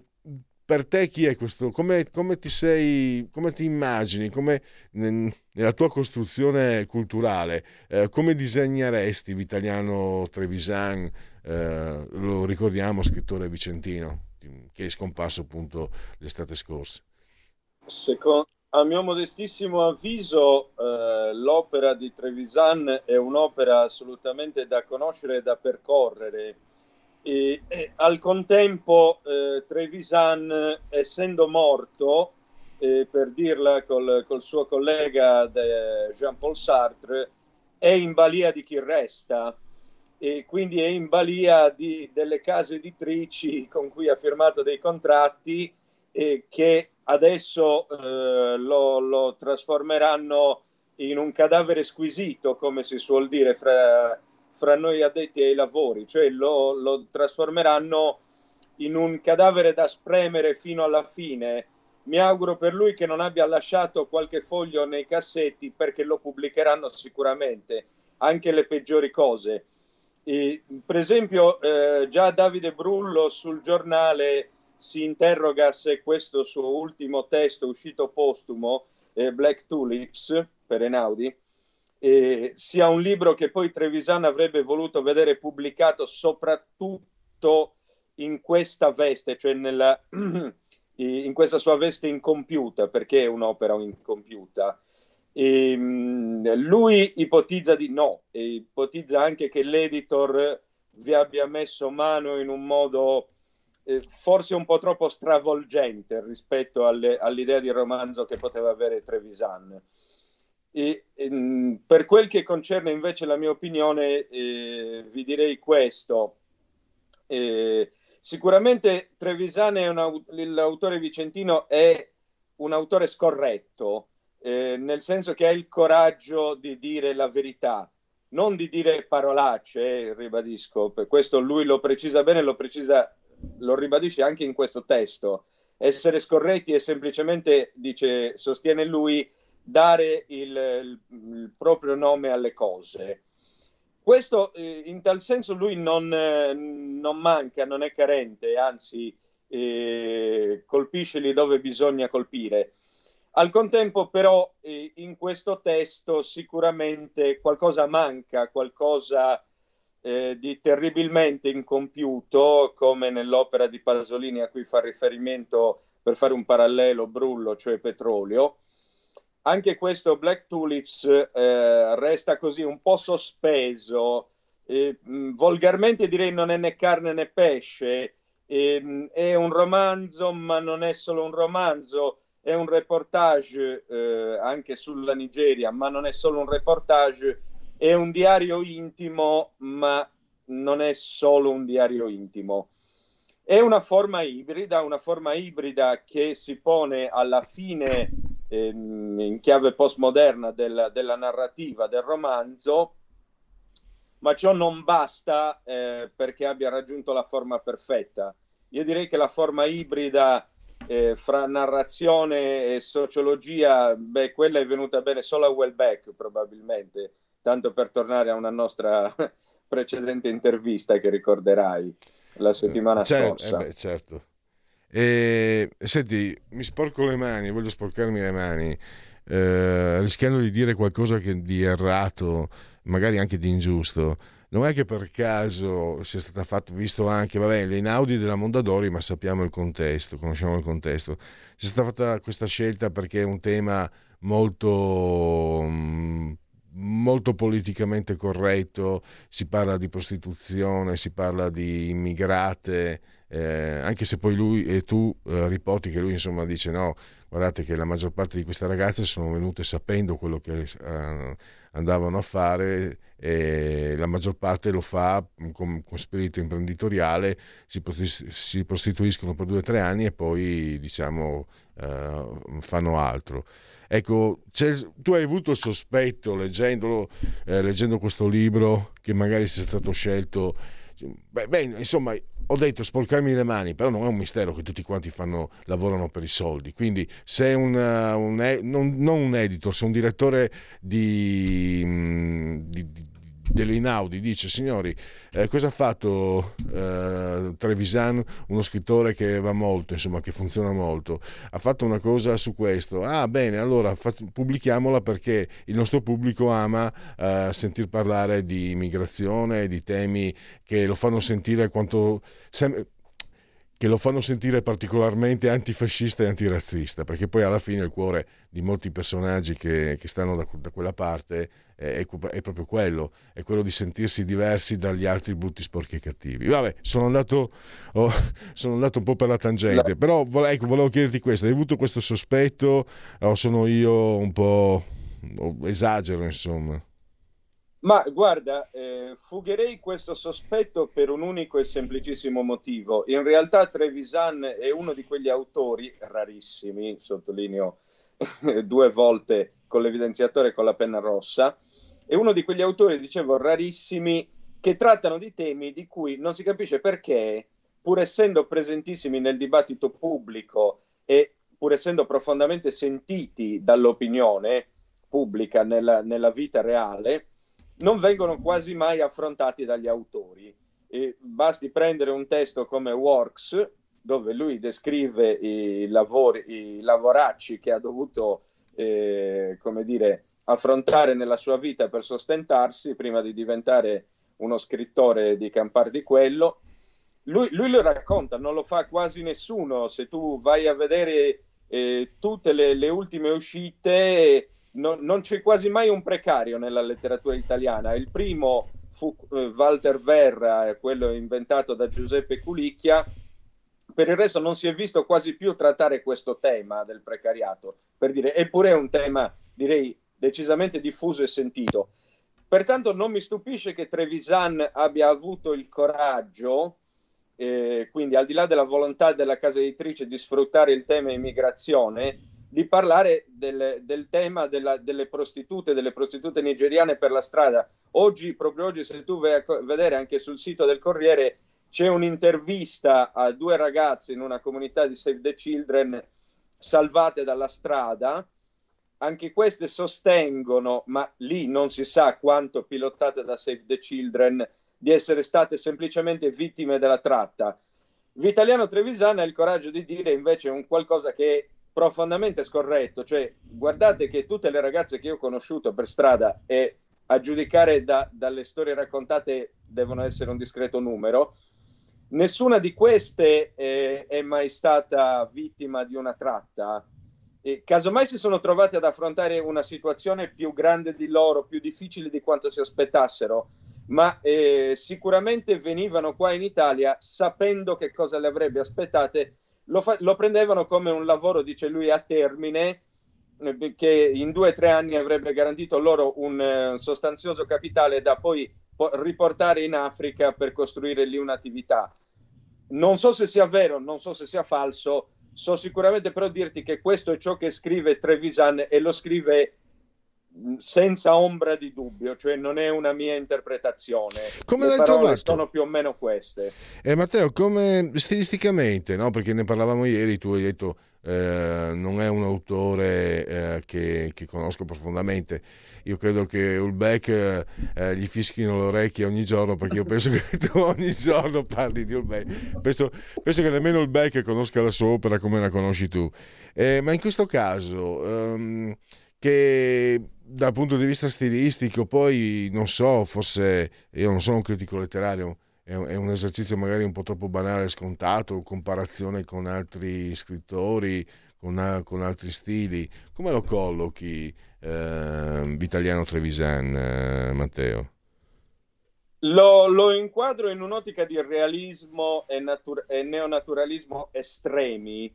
S1: per te chi è questo? Come, come, ti sei, come ti immagini, come nella tua costruzione culturale, eh, come disegneresti Vitaliano Trevisan, eh, lo ricordiamo, scrittore vicentino, che è scomparso appunto l'estate scorsa?
S10: Secondo, a mio modestissimo avviso, eh, l'opera di Trevisan è un'opera assolutamente da conoscere e da percorrere e, e al contempo eh, Trevisan, essendo morto, eh, per dirla col, col suo collega Jean-Paul Sartre, è in balia di chi resta. E quindi è in balia di, delle case editrici con cui ha firmato dei contratti e che adesso eh, lo, lo, trasformeranno in un cadavere squisito, come si suol dire fra fra noi addetti ai lavori, cioè lo, lo trasformeranno in un cadavere da spremere fino alla fine. Mi auguro per lui che non abbia lasciato qualche foglio nei cassetti perché lo pubblicheranno sicuramente, anche le peggiori cose. E, per esempio, eh, già Davide Brullo sul giornale si interroga se questo suo ultimo testo uscito postumo, eh, Black Tulips, per Enaudi, eh, sia un libro che poi Trevisan avrebbe voluto vedere pubblicato soprattutto in questa veste, cioè nella, in questa sua veste incompiuta, perché è un'opera incompiuta. E, ehm, lui ipotizza di no, e ipotizza anche che l'editor vi abbia messo mano in un modo eh, forse un po' troppo stravolgente rispetto alle, all'idea di romanzo che poteva avere Trevisan. E, e, ehm, per quel che concerne invece la mia opinione, eh, vi direi questo. Eh, sicuramente Trevisane, una, l'autore vicentino, è un autore scorretto, eh, nel senso che ha il coraggio di dire la verità, non di dire parolacce, eh, ribadisco, per questo lui lo precisa bene, lo, precisa, lo ribadisce anche in questo testo. Essere scorretti è semplicemente, dice, sostiene lui, dare il, il, proprio nome alle cose. Questo eh, in tal senso lui non, eh, non, manca, non è carente, anzi eh, colpisce lì dove bisogna colpire. Al contempo però eh, in questo testo sicuramente qualcosa manca, qualcosa di terribilmente incompiuto, come nell'opera di Pasolini a cui fa riferimento per fare un parallelo Brullo, cioè petrolio, anche questo Black Tulips eh, resta così un po' sospeso, eh, volgarmente direi non è né carne né pesce, eh, è un romanzo ma non è solo un romanzo, è un reportage eh, anche sulla Nigeria, ma non è solo un reportage, è un diario intimo ma non è solo un diario intimo. È una forma ibrida, una forma ibrida che si pone alla fine ehm, in chiave postmoderna della, della, narrativa del romanzo, ma ciò non basta eh, perché abbia raggiunto la forma perfetta. Io direi che la forma ibrida eh, fra narrazione e sociologia, beh, quella è venuta bene solo a Wellbeck probabilmente, tanto per tornare a una nostra precedente intervista che ricorderai la settimana
S1: certo,
S10: scorsa.
S1: Eh beh, certo. E, senti, mi sporco le mani, voglio sporcarmi le mani, eh, rischiando di dire qualcosa di errato, magari anche di ingiusto. Non è che per caso sia stata fatta, visto anche, vabbè, le inaudi della Mondadori, ma sappiamo il contesto, conosciamo il contesto. Sia stata fatta questa scelta perché è un tema molto mm, molto politicamente corretto, si parla di prostituzione, si parla di immigrate, eh, anche se poi lui e tu eh, ripoti che lui insomma dice no, guardate che la maggior parte di queste ragazze sono venute sapendo quello che eh, andavano a fare e la maggior parte lo fa con, con spirito imprenditoriale, si, si, prostituiscono per due o tre anni e poi diciamo eh, fanno altro. Ecco, tu hai avuto il sospetto eh, leggendo questo libro che magari sia stato scelto. Beh, beh, insomma, ho detto sporcarmi le mani, però non è un mistero che tutti quanti fanno, lavorano per i soldi. Quindi, se un, un non, non, un editor, se un direttore di, mm, di, di dell'Inaudi dice signori eh, cosa ha fatto eh, Trevisan uno scrittore che va molto insomma che funziona molto? Ha fatto una cosa su questo. Ah bene allora fa- pubblichiamola perché il nostro pubblico ama eh, sentir parlare di immigrazione di temi che lo fanno sentire quanto sem- che lo fanno sentire particolarmente antifascista e antirazzista, perché poi alla fine il cuore di molti personaggi che, che stanno da, da, quella parte è, è, proprio quello, è quello di sentirsi diversi dagli altri brutti, sporchi e cattivi. Vabbè, sono andato, oh, sono andato un po' per la tangente, però ecco, volevo chiederti questo, hai avuto questo sospetto o sono io un po' esagero, insomma?
S10: Ma guarda, eh, fugherei questo sospetto per un unico e semplicissimo motivo. In realtà Trevisan è uno di quegli autori rarissimi, sottolineo due volte con l'evidenziatore e con la penna rossa, è uno di quegli autori, dicevo, rarissimi che trattano di temi di cui non si capisce perché, pur essendo presentissimi nel dibattito pubblico e pur essendo profondamente sentiti dall'opinione pubblica nella, nella vita reale, non vengono quasi mai affrontati dagli autori. E basti prendere un testo come Works, dove lui descrive i, lavori, i lavoracci che ha dovuto, eh, come dire, affrontare nella sua vita per sostentarsi prima di diventare uno scrittore di campar di quello. Lui, lui lo racconta, non lo fa quasi nessuno. Se tu vai a vedere eh, tutte le, le ultime uscite, non, non, c'è quasi mai un precario nella letteratura italiana. Il primo fu eh, Walter Verra, quello inventato da Giuseppe Culicchia. Per il resto non si è visto quasi più trattare questo tema del precariato, per dire, eppure è un tema, direi, decisamente diffuso e sentito. Pertanto non mi stupisce che Trevisan abbia avuto il coraggio, eh, quindi al di là della volontà della casa editrice di sfruttare il tema immigrazione, di parlare del, del tema della, delle prostitute, delle prostitute nigeriane per la strada. Oggi, proprio oggi, se tu vai a vedere anche sul sito del Corriere, c'è un'intervista a due ragazze in una comunità di Save the Children salvate dalla strada. Anche queste sostengono, ma lì non si sa quanto pilotate da Save the Children, di essere state semplicemente vittime della tratta. Vitaliano Trevisana ha il coraggio di dire invece un qualcosa che profondamente scorretto, cioè guardate che tutte le ragazze che io ho conosciuto per strada e a giudicare da, dalle storie raccontate devono essere un discreto numero, nessuna di queste eh, è mai stata vittima di una tratta. E casomai si sono trovati ad affrontare una situazione più grande di loro, più difficile di quanto si aspettassero, ma eh, sicuramente venivano qua in Italia sapendo che cosa le avrebbe aspettate, lo, fa- lo prendevano come un lavoro, dice lui, a termine, eh, che in due o tre anni avrebbe garantito loro un eh, sostanzioso capitale da poi po- riportare in Africa per costruire lì un'attività. Non so se sia vero, non so se sia falso, so sicuramente però dirti che questo è ciò che scrive Trevisan e lo scrive senza ombra di dubbio, cioè non è una mia interpretazione.
S1: Come
S10: Le
S1: l'hai
S10: parole
S1: trovato?
S10: sono più o meno queste.
S1: Eh, Matteo, come stilisticamente, no? perché ne parlavamo ieri, tu hai detto eh, non è un autore eh, che, che conosco profondamente. Io credo che Ulbeck eh, eh, gli fischino le orecchie ogni giorno perché io penso che tu ogni giorno parli di Ulbeck. Penso, penso che nemmeno Ulbeck conosca la sua opera come la conosci tu. Eh, ma in questo caso, ehm, che dal punto di vista stilistico, poi non so, forse io non sono un critico letterario, è un, esercizio magari un po' troppo banale e scontato, in comparazione con altri scrittori, con, con altri stili. Come lo collochi, eh, Vitaliano Trevisan, eh, Matteo?
S10: Lo, lo inquadro in un'ottica di realismo e, natur- e neonaturalismo estremi,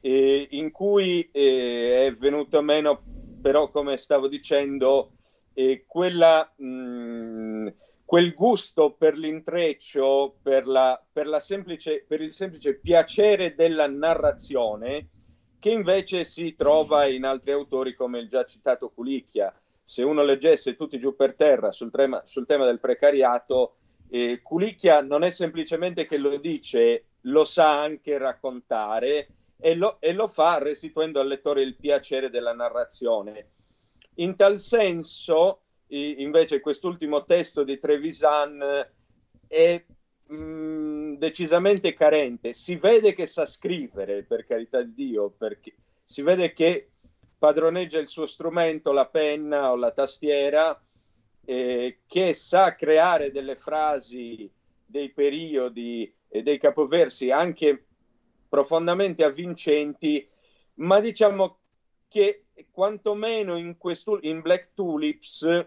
S10: eh, in cui eh, è venuto meno, però, come stavo dicendo, eh, quella, mh, quel gusto per l'intreccio, per, la, per, la semplice, per il semplice piacere della narrazione, che invece si trova in altri autori come il già citato Culicchia. Se uno leggesse tutti giù per terra sul, tema, sul tema del precariato, eh, Culicchia non è semplicemente che lo dice, lo sa anche raccontare e lo, e lo fa restituendo al lettore il piacere della narrazione. In tal senso, invece, quest'ultimo testo di Trevisan è mh, decisamente carente. Si vede che sa scrivere, per carità di Dio, perché si vede che padroneggia il suo strumento, la penna o la tastiera, eh, che sa creare delle frasi, dei periodi e dei capoversi anche profondamente avvincenti, ma diciamo che quantomeno in, in Black Tulips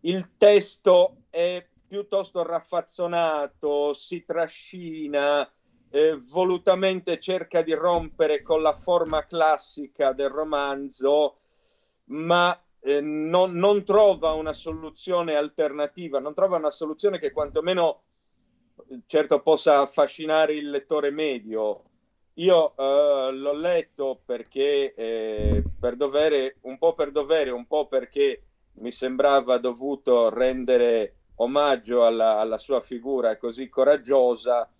S10: il testo è piuttosto raffazzonato, si trascina, eh, volutamente cerca di rompere con la forma classica del romanzo, ma eh, non, non trova una soluzione alternativa, non trova una soluzione che quantomeno certo possa affascinare il lettore medio. Io eh, l'ho letto perché eh, per dovere, un po' per dovere, un po' perché mi sembrava dovuto rendere omaggio alla, alla sua figura così coraggiosa,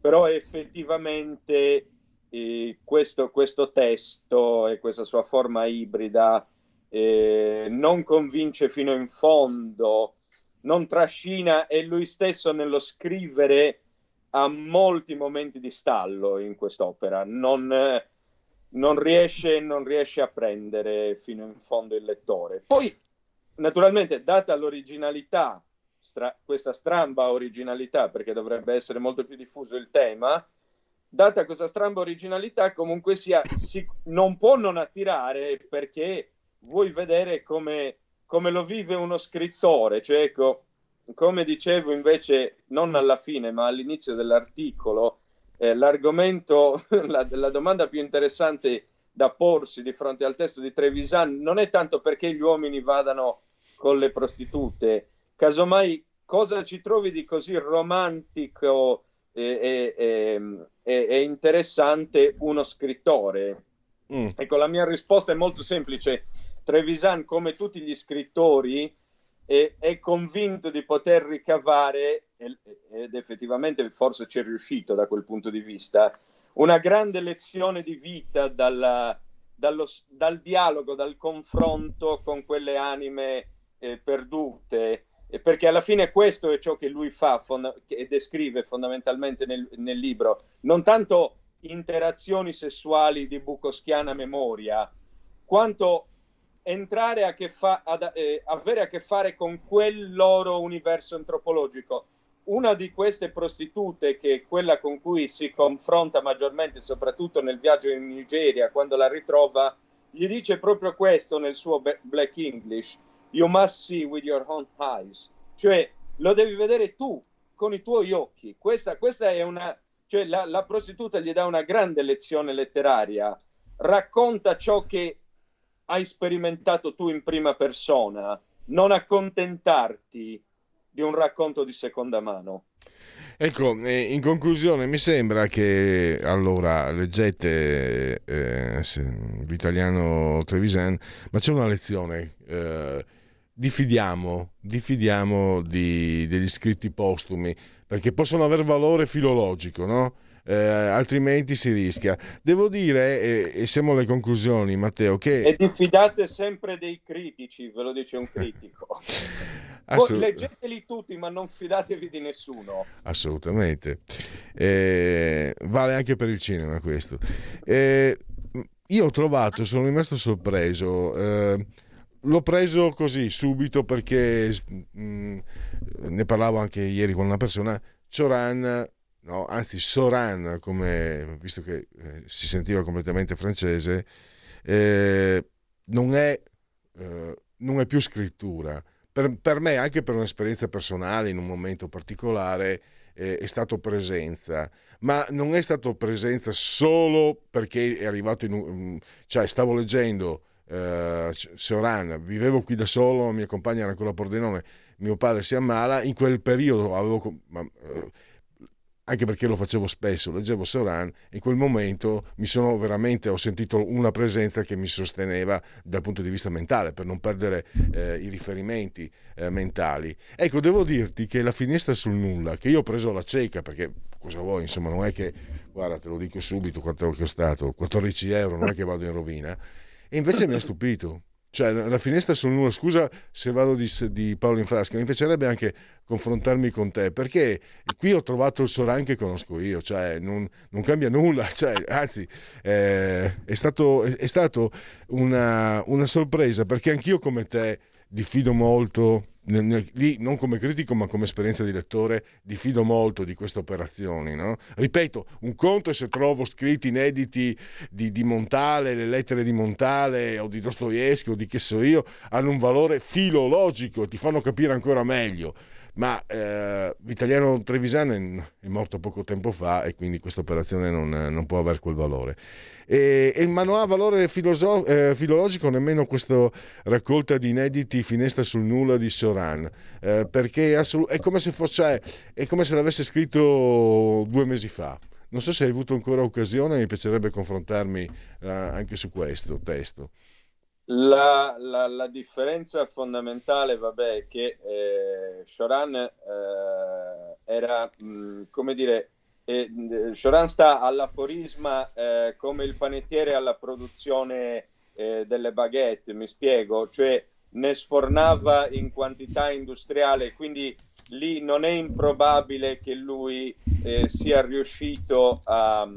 S10: però effettivamente eh, questo, questo testo e questa sua forma ibrida eh, non convince fino in fondo, non trascina e lui stesso nello scrivere ha molti momenti di stallo in quest'opera, non, non riesce, non riesce a prendere fino in fondo il lettore. Poi, naturalmente, data l'originalità, stra- questa stramba originalità, perché dovrebbe essere molto più diffuso il tema, data questa stramba originalità, comunque sia, si- non può non attirare perché vuoi vedere come, come lo vive uno scrittore, cioè ecco, come dicevo invece, non alla fine, ma all'inizio dell'articolo, eh, l'argomento, la, la domanda più interessante da porsi di fronte al testo di Trevisan non è tanto perché gli uomini vadano con le prostitute, casomai cosa ci trovi di così romantico e, e- e- e- interessante uno scrittore?
S1: Mm.
S10: Ecco, la mia risposta è molto semplice. Trevisan, come tutti gli scrittori, è, è convinto di poter ricavare, e- ed effettivamente forse ci è riuscito da quel punto di vista, una grande lezione di vita dalla- dallo- dal dialogo, dal confronto con quelle anime eh, perdute, e perché alla fine questo è ciò che lui fa fonda- e descrive fondamentalmente nel, nel libro, non tanto interazioni sessuali di bucoschiana memoria, quanto entrare a che fa- ad- eh, avere a che fare con quel loro universo antropologico. Una di queste prostitute, che è quella con cui si confronta maggiormente, soprattutto nel viaggio in Nigeria, quando la ritrova, gli dice proprio questo nel suo be- Black English, you must see with your own eyes, cioè lo devi vedere tu con i tuoi occhi. Questa, questa è una, cioè la, la prostituta gli dà una grande lezione letteraria, racconta ciò che hai sperimentato tu in prima persona, non accontentarti di un racconto di seconda mano.
S1: Ecco, eh, in conclusione mi sembra che, allora, leggete eh, l'italiano Trevisan, ma c'è una lezione, eh, diffidiamo, diffidiamo di, degli scritti postumi, perché possono avere valore filologico, no? Eh, altrimenti si rischia. Devo dire, e, e, siamo alle conclusioni, Matteo, che...
S10: E diffidate sempre dei critici, ve lo dice un critico. Assolut- leggeteli tutti, ma non fidatevi di nessuno.
S1: Assolutamente. Eh, vale anche per il cinema questo. Eh, io ho trovato, sono rimasto sorpreso. Eh, l'ho preso così subito perché mh, mm, ne parlavo anche ieri con una persona. Cioran, no, anzi Soran, come, visto che eh, si sentiva completamente francese, eh, non è, eh, non è più scrittura. Per, per, me, anche per un'esperienza personale in un momento particolare, è stato presenza, ma non è stato presenza solo perché è arrivato in un... Mm, cioè stavo leggendo eh, Soran, vivevo qui da solo, mia compagna era ancora a Pordenone, mio padre si ammala, in quel periodo avevo... Ma, eh, anche perché lo facevo spesso, leggevo Soran in quel momento mi sono veramente, ho sentito una presenza che mi sosteneva dal punto di vista mentale, per non perdere eh, i riferimenti eh, mentali. Ecco, devo dirti che la finestra sul nulla, che io ho preso la cieca, perché cosa vuoi, insomma, non è che, guarda, te lo dico subito quanto è costato, 14 euro, non è che vado in rovina, e invece mi ha stupito cioè la finestra sul nulla, scusa se vado di, di, Paolo in frasca, mi piacerebbe anche confrontarmi con te, perché qui ho trovato il Soran che conosco io, cioè non, non cambia nulla, cioè, anzi eh, è stato, è stato una, una sorpresa, perché anch'io come te diffido molto lì non come critico ma come esperienza di lettore diffido molto di queste operazioni no? ripeto un conto è se trovo scritti inediti di, di, Montale le lettere di Montale o di Dostoevsky o di che so io hanno un valore filologico ti fanno capire ancora meglio ma eh, Vitaliano Trevisan è morto poco tempo fa e quindi questa operazione non, non può avere quel valore. E, e, ma non ha valore filosof- eh, filologico nemmeno questa raccolta di inediti Finestra sul nulla di Soran, eh, perché è, assolut- è, come se fosse, è come se l'avesse scritto due mesi fa. Non so se hai avuto ancora occasione, mi piacerebbe confrontarmi eh, anche su questo testo.
S10: La, la, la, differenza fondamentale, vabbè, è che eh, Shoran eh, era, mh, mm, come dire, eh, Shoran sta all'aforisma eh, come il panettiere alla produzione eh, delle baguette, mi spiego, cioè ne sfornava in quantità industriale, quindi lì non è improbabile che lui eh, sia riuscito a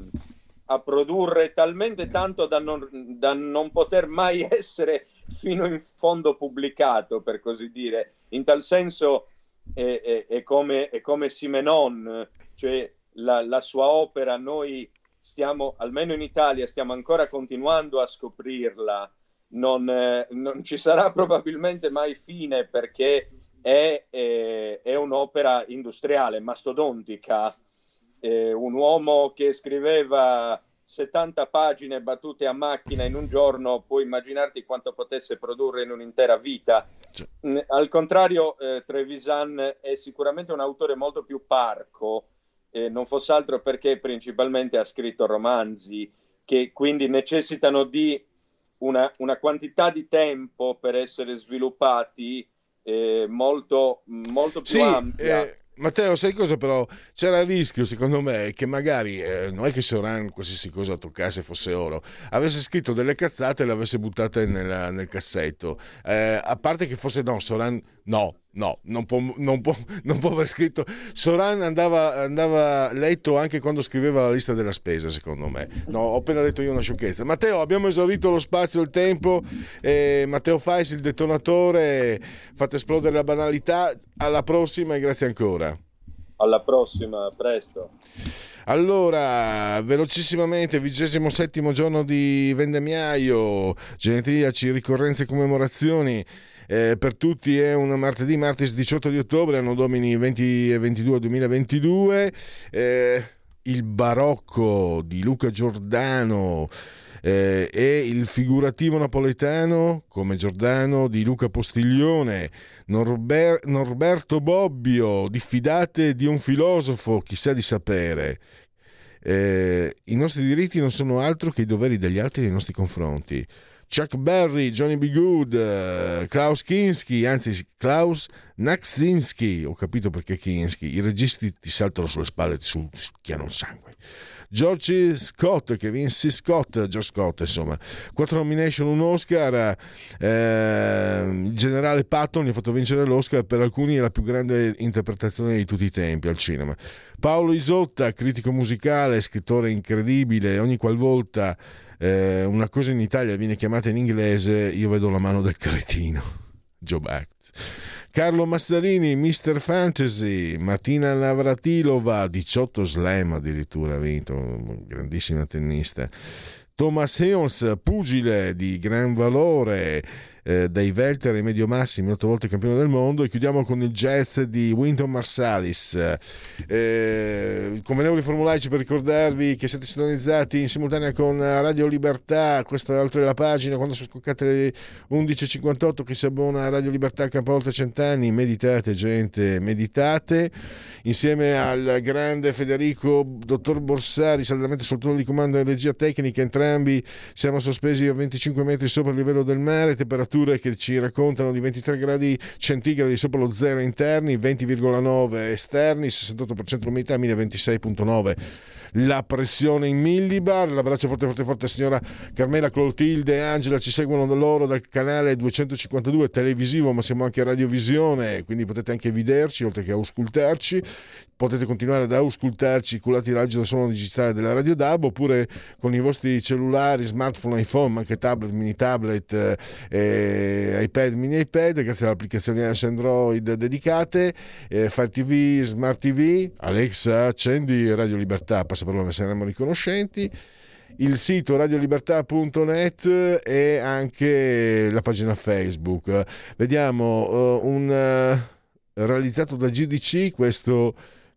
S10: a produrre talmente tanto da non, da non, poter mai essere fino in fondo pubblicato, per così dire. In tal senso è, è, è come, è come Simenon, cioè la, la, sua opera, noi stiamo, almeno in Italia, stiamo ancora continuando a scoprirla. Non, eh, non ci sarà probabilmente mai fine perché è, è un'opera industriale, mastodontica eh, un uomo che scriveva 70 pagine battute a macchina in un giorno, puoi immaginarti quanto potesse produrre in un'intera vita. Cioè. Al contrario, eh, Trevisan è sicuramente un autore molto più parco, eh, non fosse altro perché principalmente ha scritto romanzi che quindi necessitano di una, una quantità di tempo per essere sviluppati eh, molto, molto più
S1: sì,
S10: ampia.
S1: Matteo, sai cosa però? C'era il rischio, secondo me, che magari, eh, non è che Soran qualsiasi cosa toccasse fosse oro, avesse scritto delle cazzate e le avesse buttate nel, nel cassetto. Eh, a parte che forse no, Soran no, no, non può, non può, non può aver scritto. Soran andava, andava, letto anche quando scriveva la lista della spesa, secondo me. No, ho appena detto io una sciocchezza. Matteo, abbiamo esaurito lo spazio e il tempo. Eh, Matteo Fais, il detonatore, fate esplodere la banalità. Alla prossima e grazie ancora.
S10: Alla prossima, presto.
S1: Allora, velocissimamente, vigesimo settimo giorno di vendemmiaio, genetriaci, ricorrenze e commemorazioni. Eh, per tutti è un martedì, martedì 18 di ottobre, anno domini 20 e 22 2022. Eh, il barocco di Luca Giordano eh, e il figurativo napoletano come Giordano di Luca Postiglione, Norber- Norberto Bobbio, diffidate di un filosofo, chissà di sapere. Eh, I nostri diritti non sono altro che i doveri degli altri nei nostri confronti. Chuck Berry, Johnny B. Good, uh, Klaus Kinski, anzi Klaus Naksinski, ho capito perché Kinski, i registi ti saltano sulle spalle e ti succhiano il sangue. George Scott, che vinse Scott, George Scott, insomma, quattro nomination, un Oscar, eh, il generale Patton gli ha fatto vincere l'Oscar, per alcuni è la più grande interpretazione di tutti i tempi al cinema. Paolo Isotta, critico musicale, scrittore incredibile, ogni qualvolta eh, una cosa in Italia viene chiamata in inglese, io vedo la mano del cretino. Joe Act. Carlo Massarini, Mr. Fantasy, Martina Navratilova, 18 slam addirittura ha vinto, grandissima tennista. Thomas Heons, pugile di gran valore, eh, dai Welter ai medio massimi, otto volte campione del mondo. E chiudiamo con il jazz di Winton Marsalis. Eh, convenevoli formulaici per ricordarvi che siete sintonizzati in simultanea con Radio Libertà. Questa è oltre la pagina. Quando sono scoccate le 11.58, chi si abbona a Radio Libertà campa oltre cent'anni. Meditate, gente, meditate. Insieme al grande Federico, dottor Borsari, saldamente sul turno di comando e regia tecnica, entrambi siamo sospesi a 25 metri sopra il livello del mare. Temperatura temperature che ci raccontano di 23 gradi centigradi sopra lo zero interni, 20,9 esterni, 68% l'umidità, 1026,9 la pressione in millibar. L'abbraccio forte, forte, forte, signora Carmela, Clotilde e Angela. Ci seguono da loro dal canale 252 televisivo, ma siamo anche radiovisione, quindi potete anche vederci oltre che ascoltarci. Potete continuare ad auscultarci culati il raggio del suono digitale della Radio DAB oppure con i vostri cellulari, smartphone, iPhone, anche tablet, mini tablet, eh, iPad, mini iPad, grazie alle applicazioni Android dedicate, eh, Fire TV, Smart TV, Alexa, accendi Radio Libertà, passa per ne saremo riconoscenti il sito radiolibertà.net e anche la pagina Facebook. Vediamo uh, un uh, realizzato da GDC questo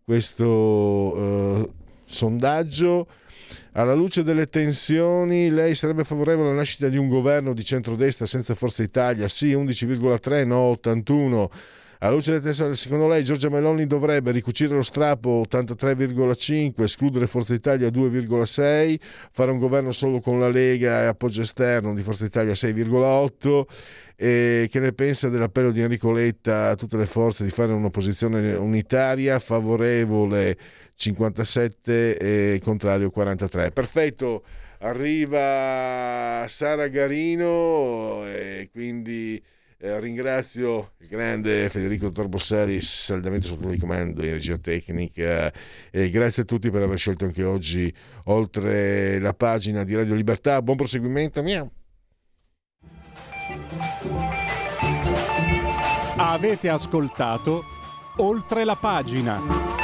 S1: questo eh, sondaggio. Alla luce delle tensioni, lei sarebbe favorevole alla nascita di un governo di centrodestra senza Forza Italia? Sì, 11,3, no, 81. Alla luce delle tensioni, secondo lei Giorgia Meloni dovrebbe ricucire lo strappo 83,5, escludere Forza Italia 2,6, fare un governo solo con la Lega e appoggio esterno di Forza Italia 6,8 e che ne pensa dell'appello di Enrico Letta a tutte le forze di fare un'opposizione unitaria, favorevole 57 e contrario 43. Perfetto, arriva Sara Garino e quindi eh, ringrazio il grande Federico Torbossari, saldamente sotto il comando in regia tecnica e grazie a tutti per aver scelto anche oggi oltre la pagina di Radio Libertà. Buon proseguimento. Miau.
S4: Avete ascoltato oltre la pagina.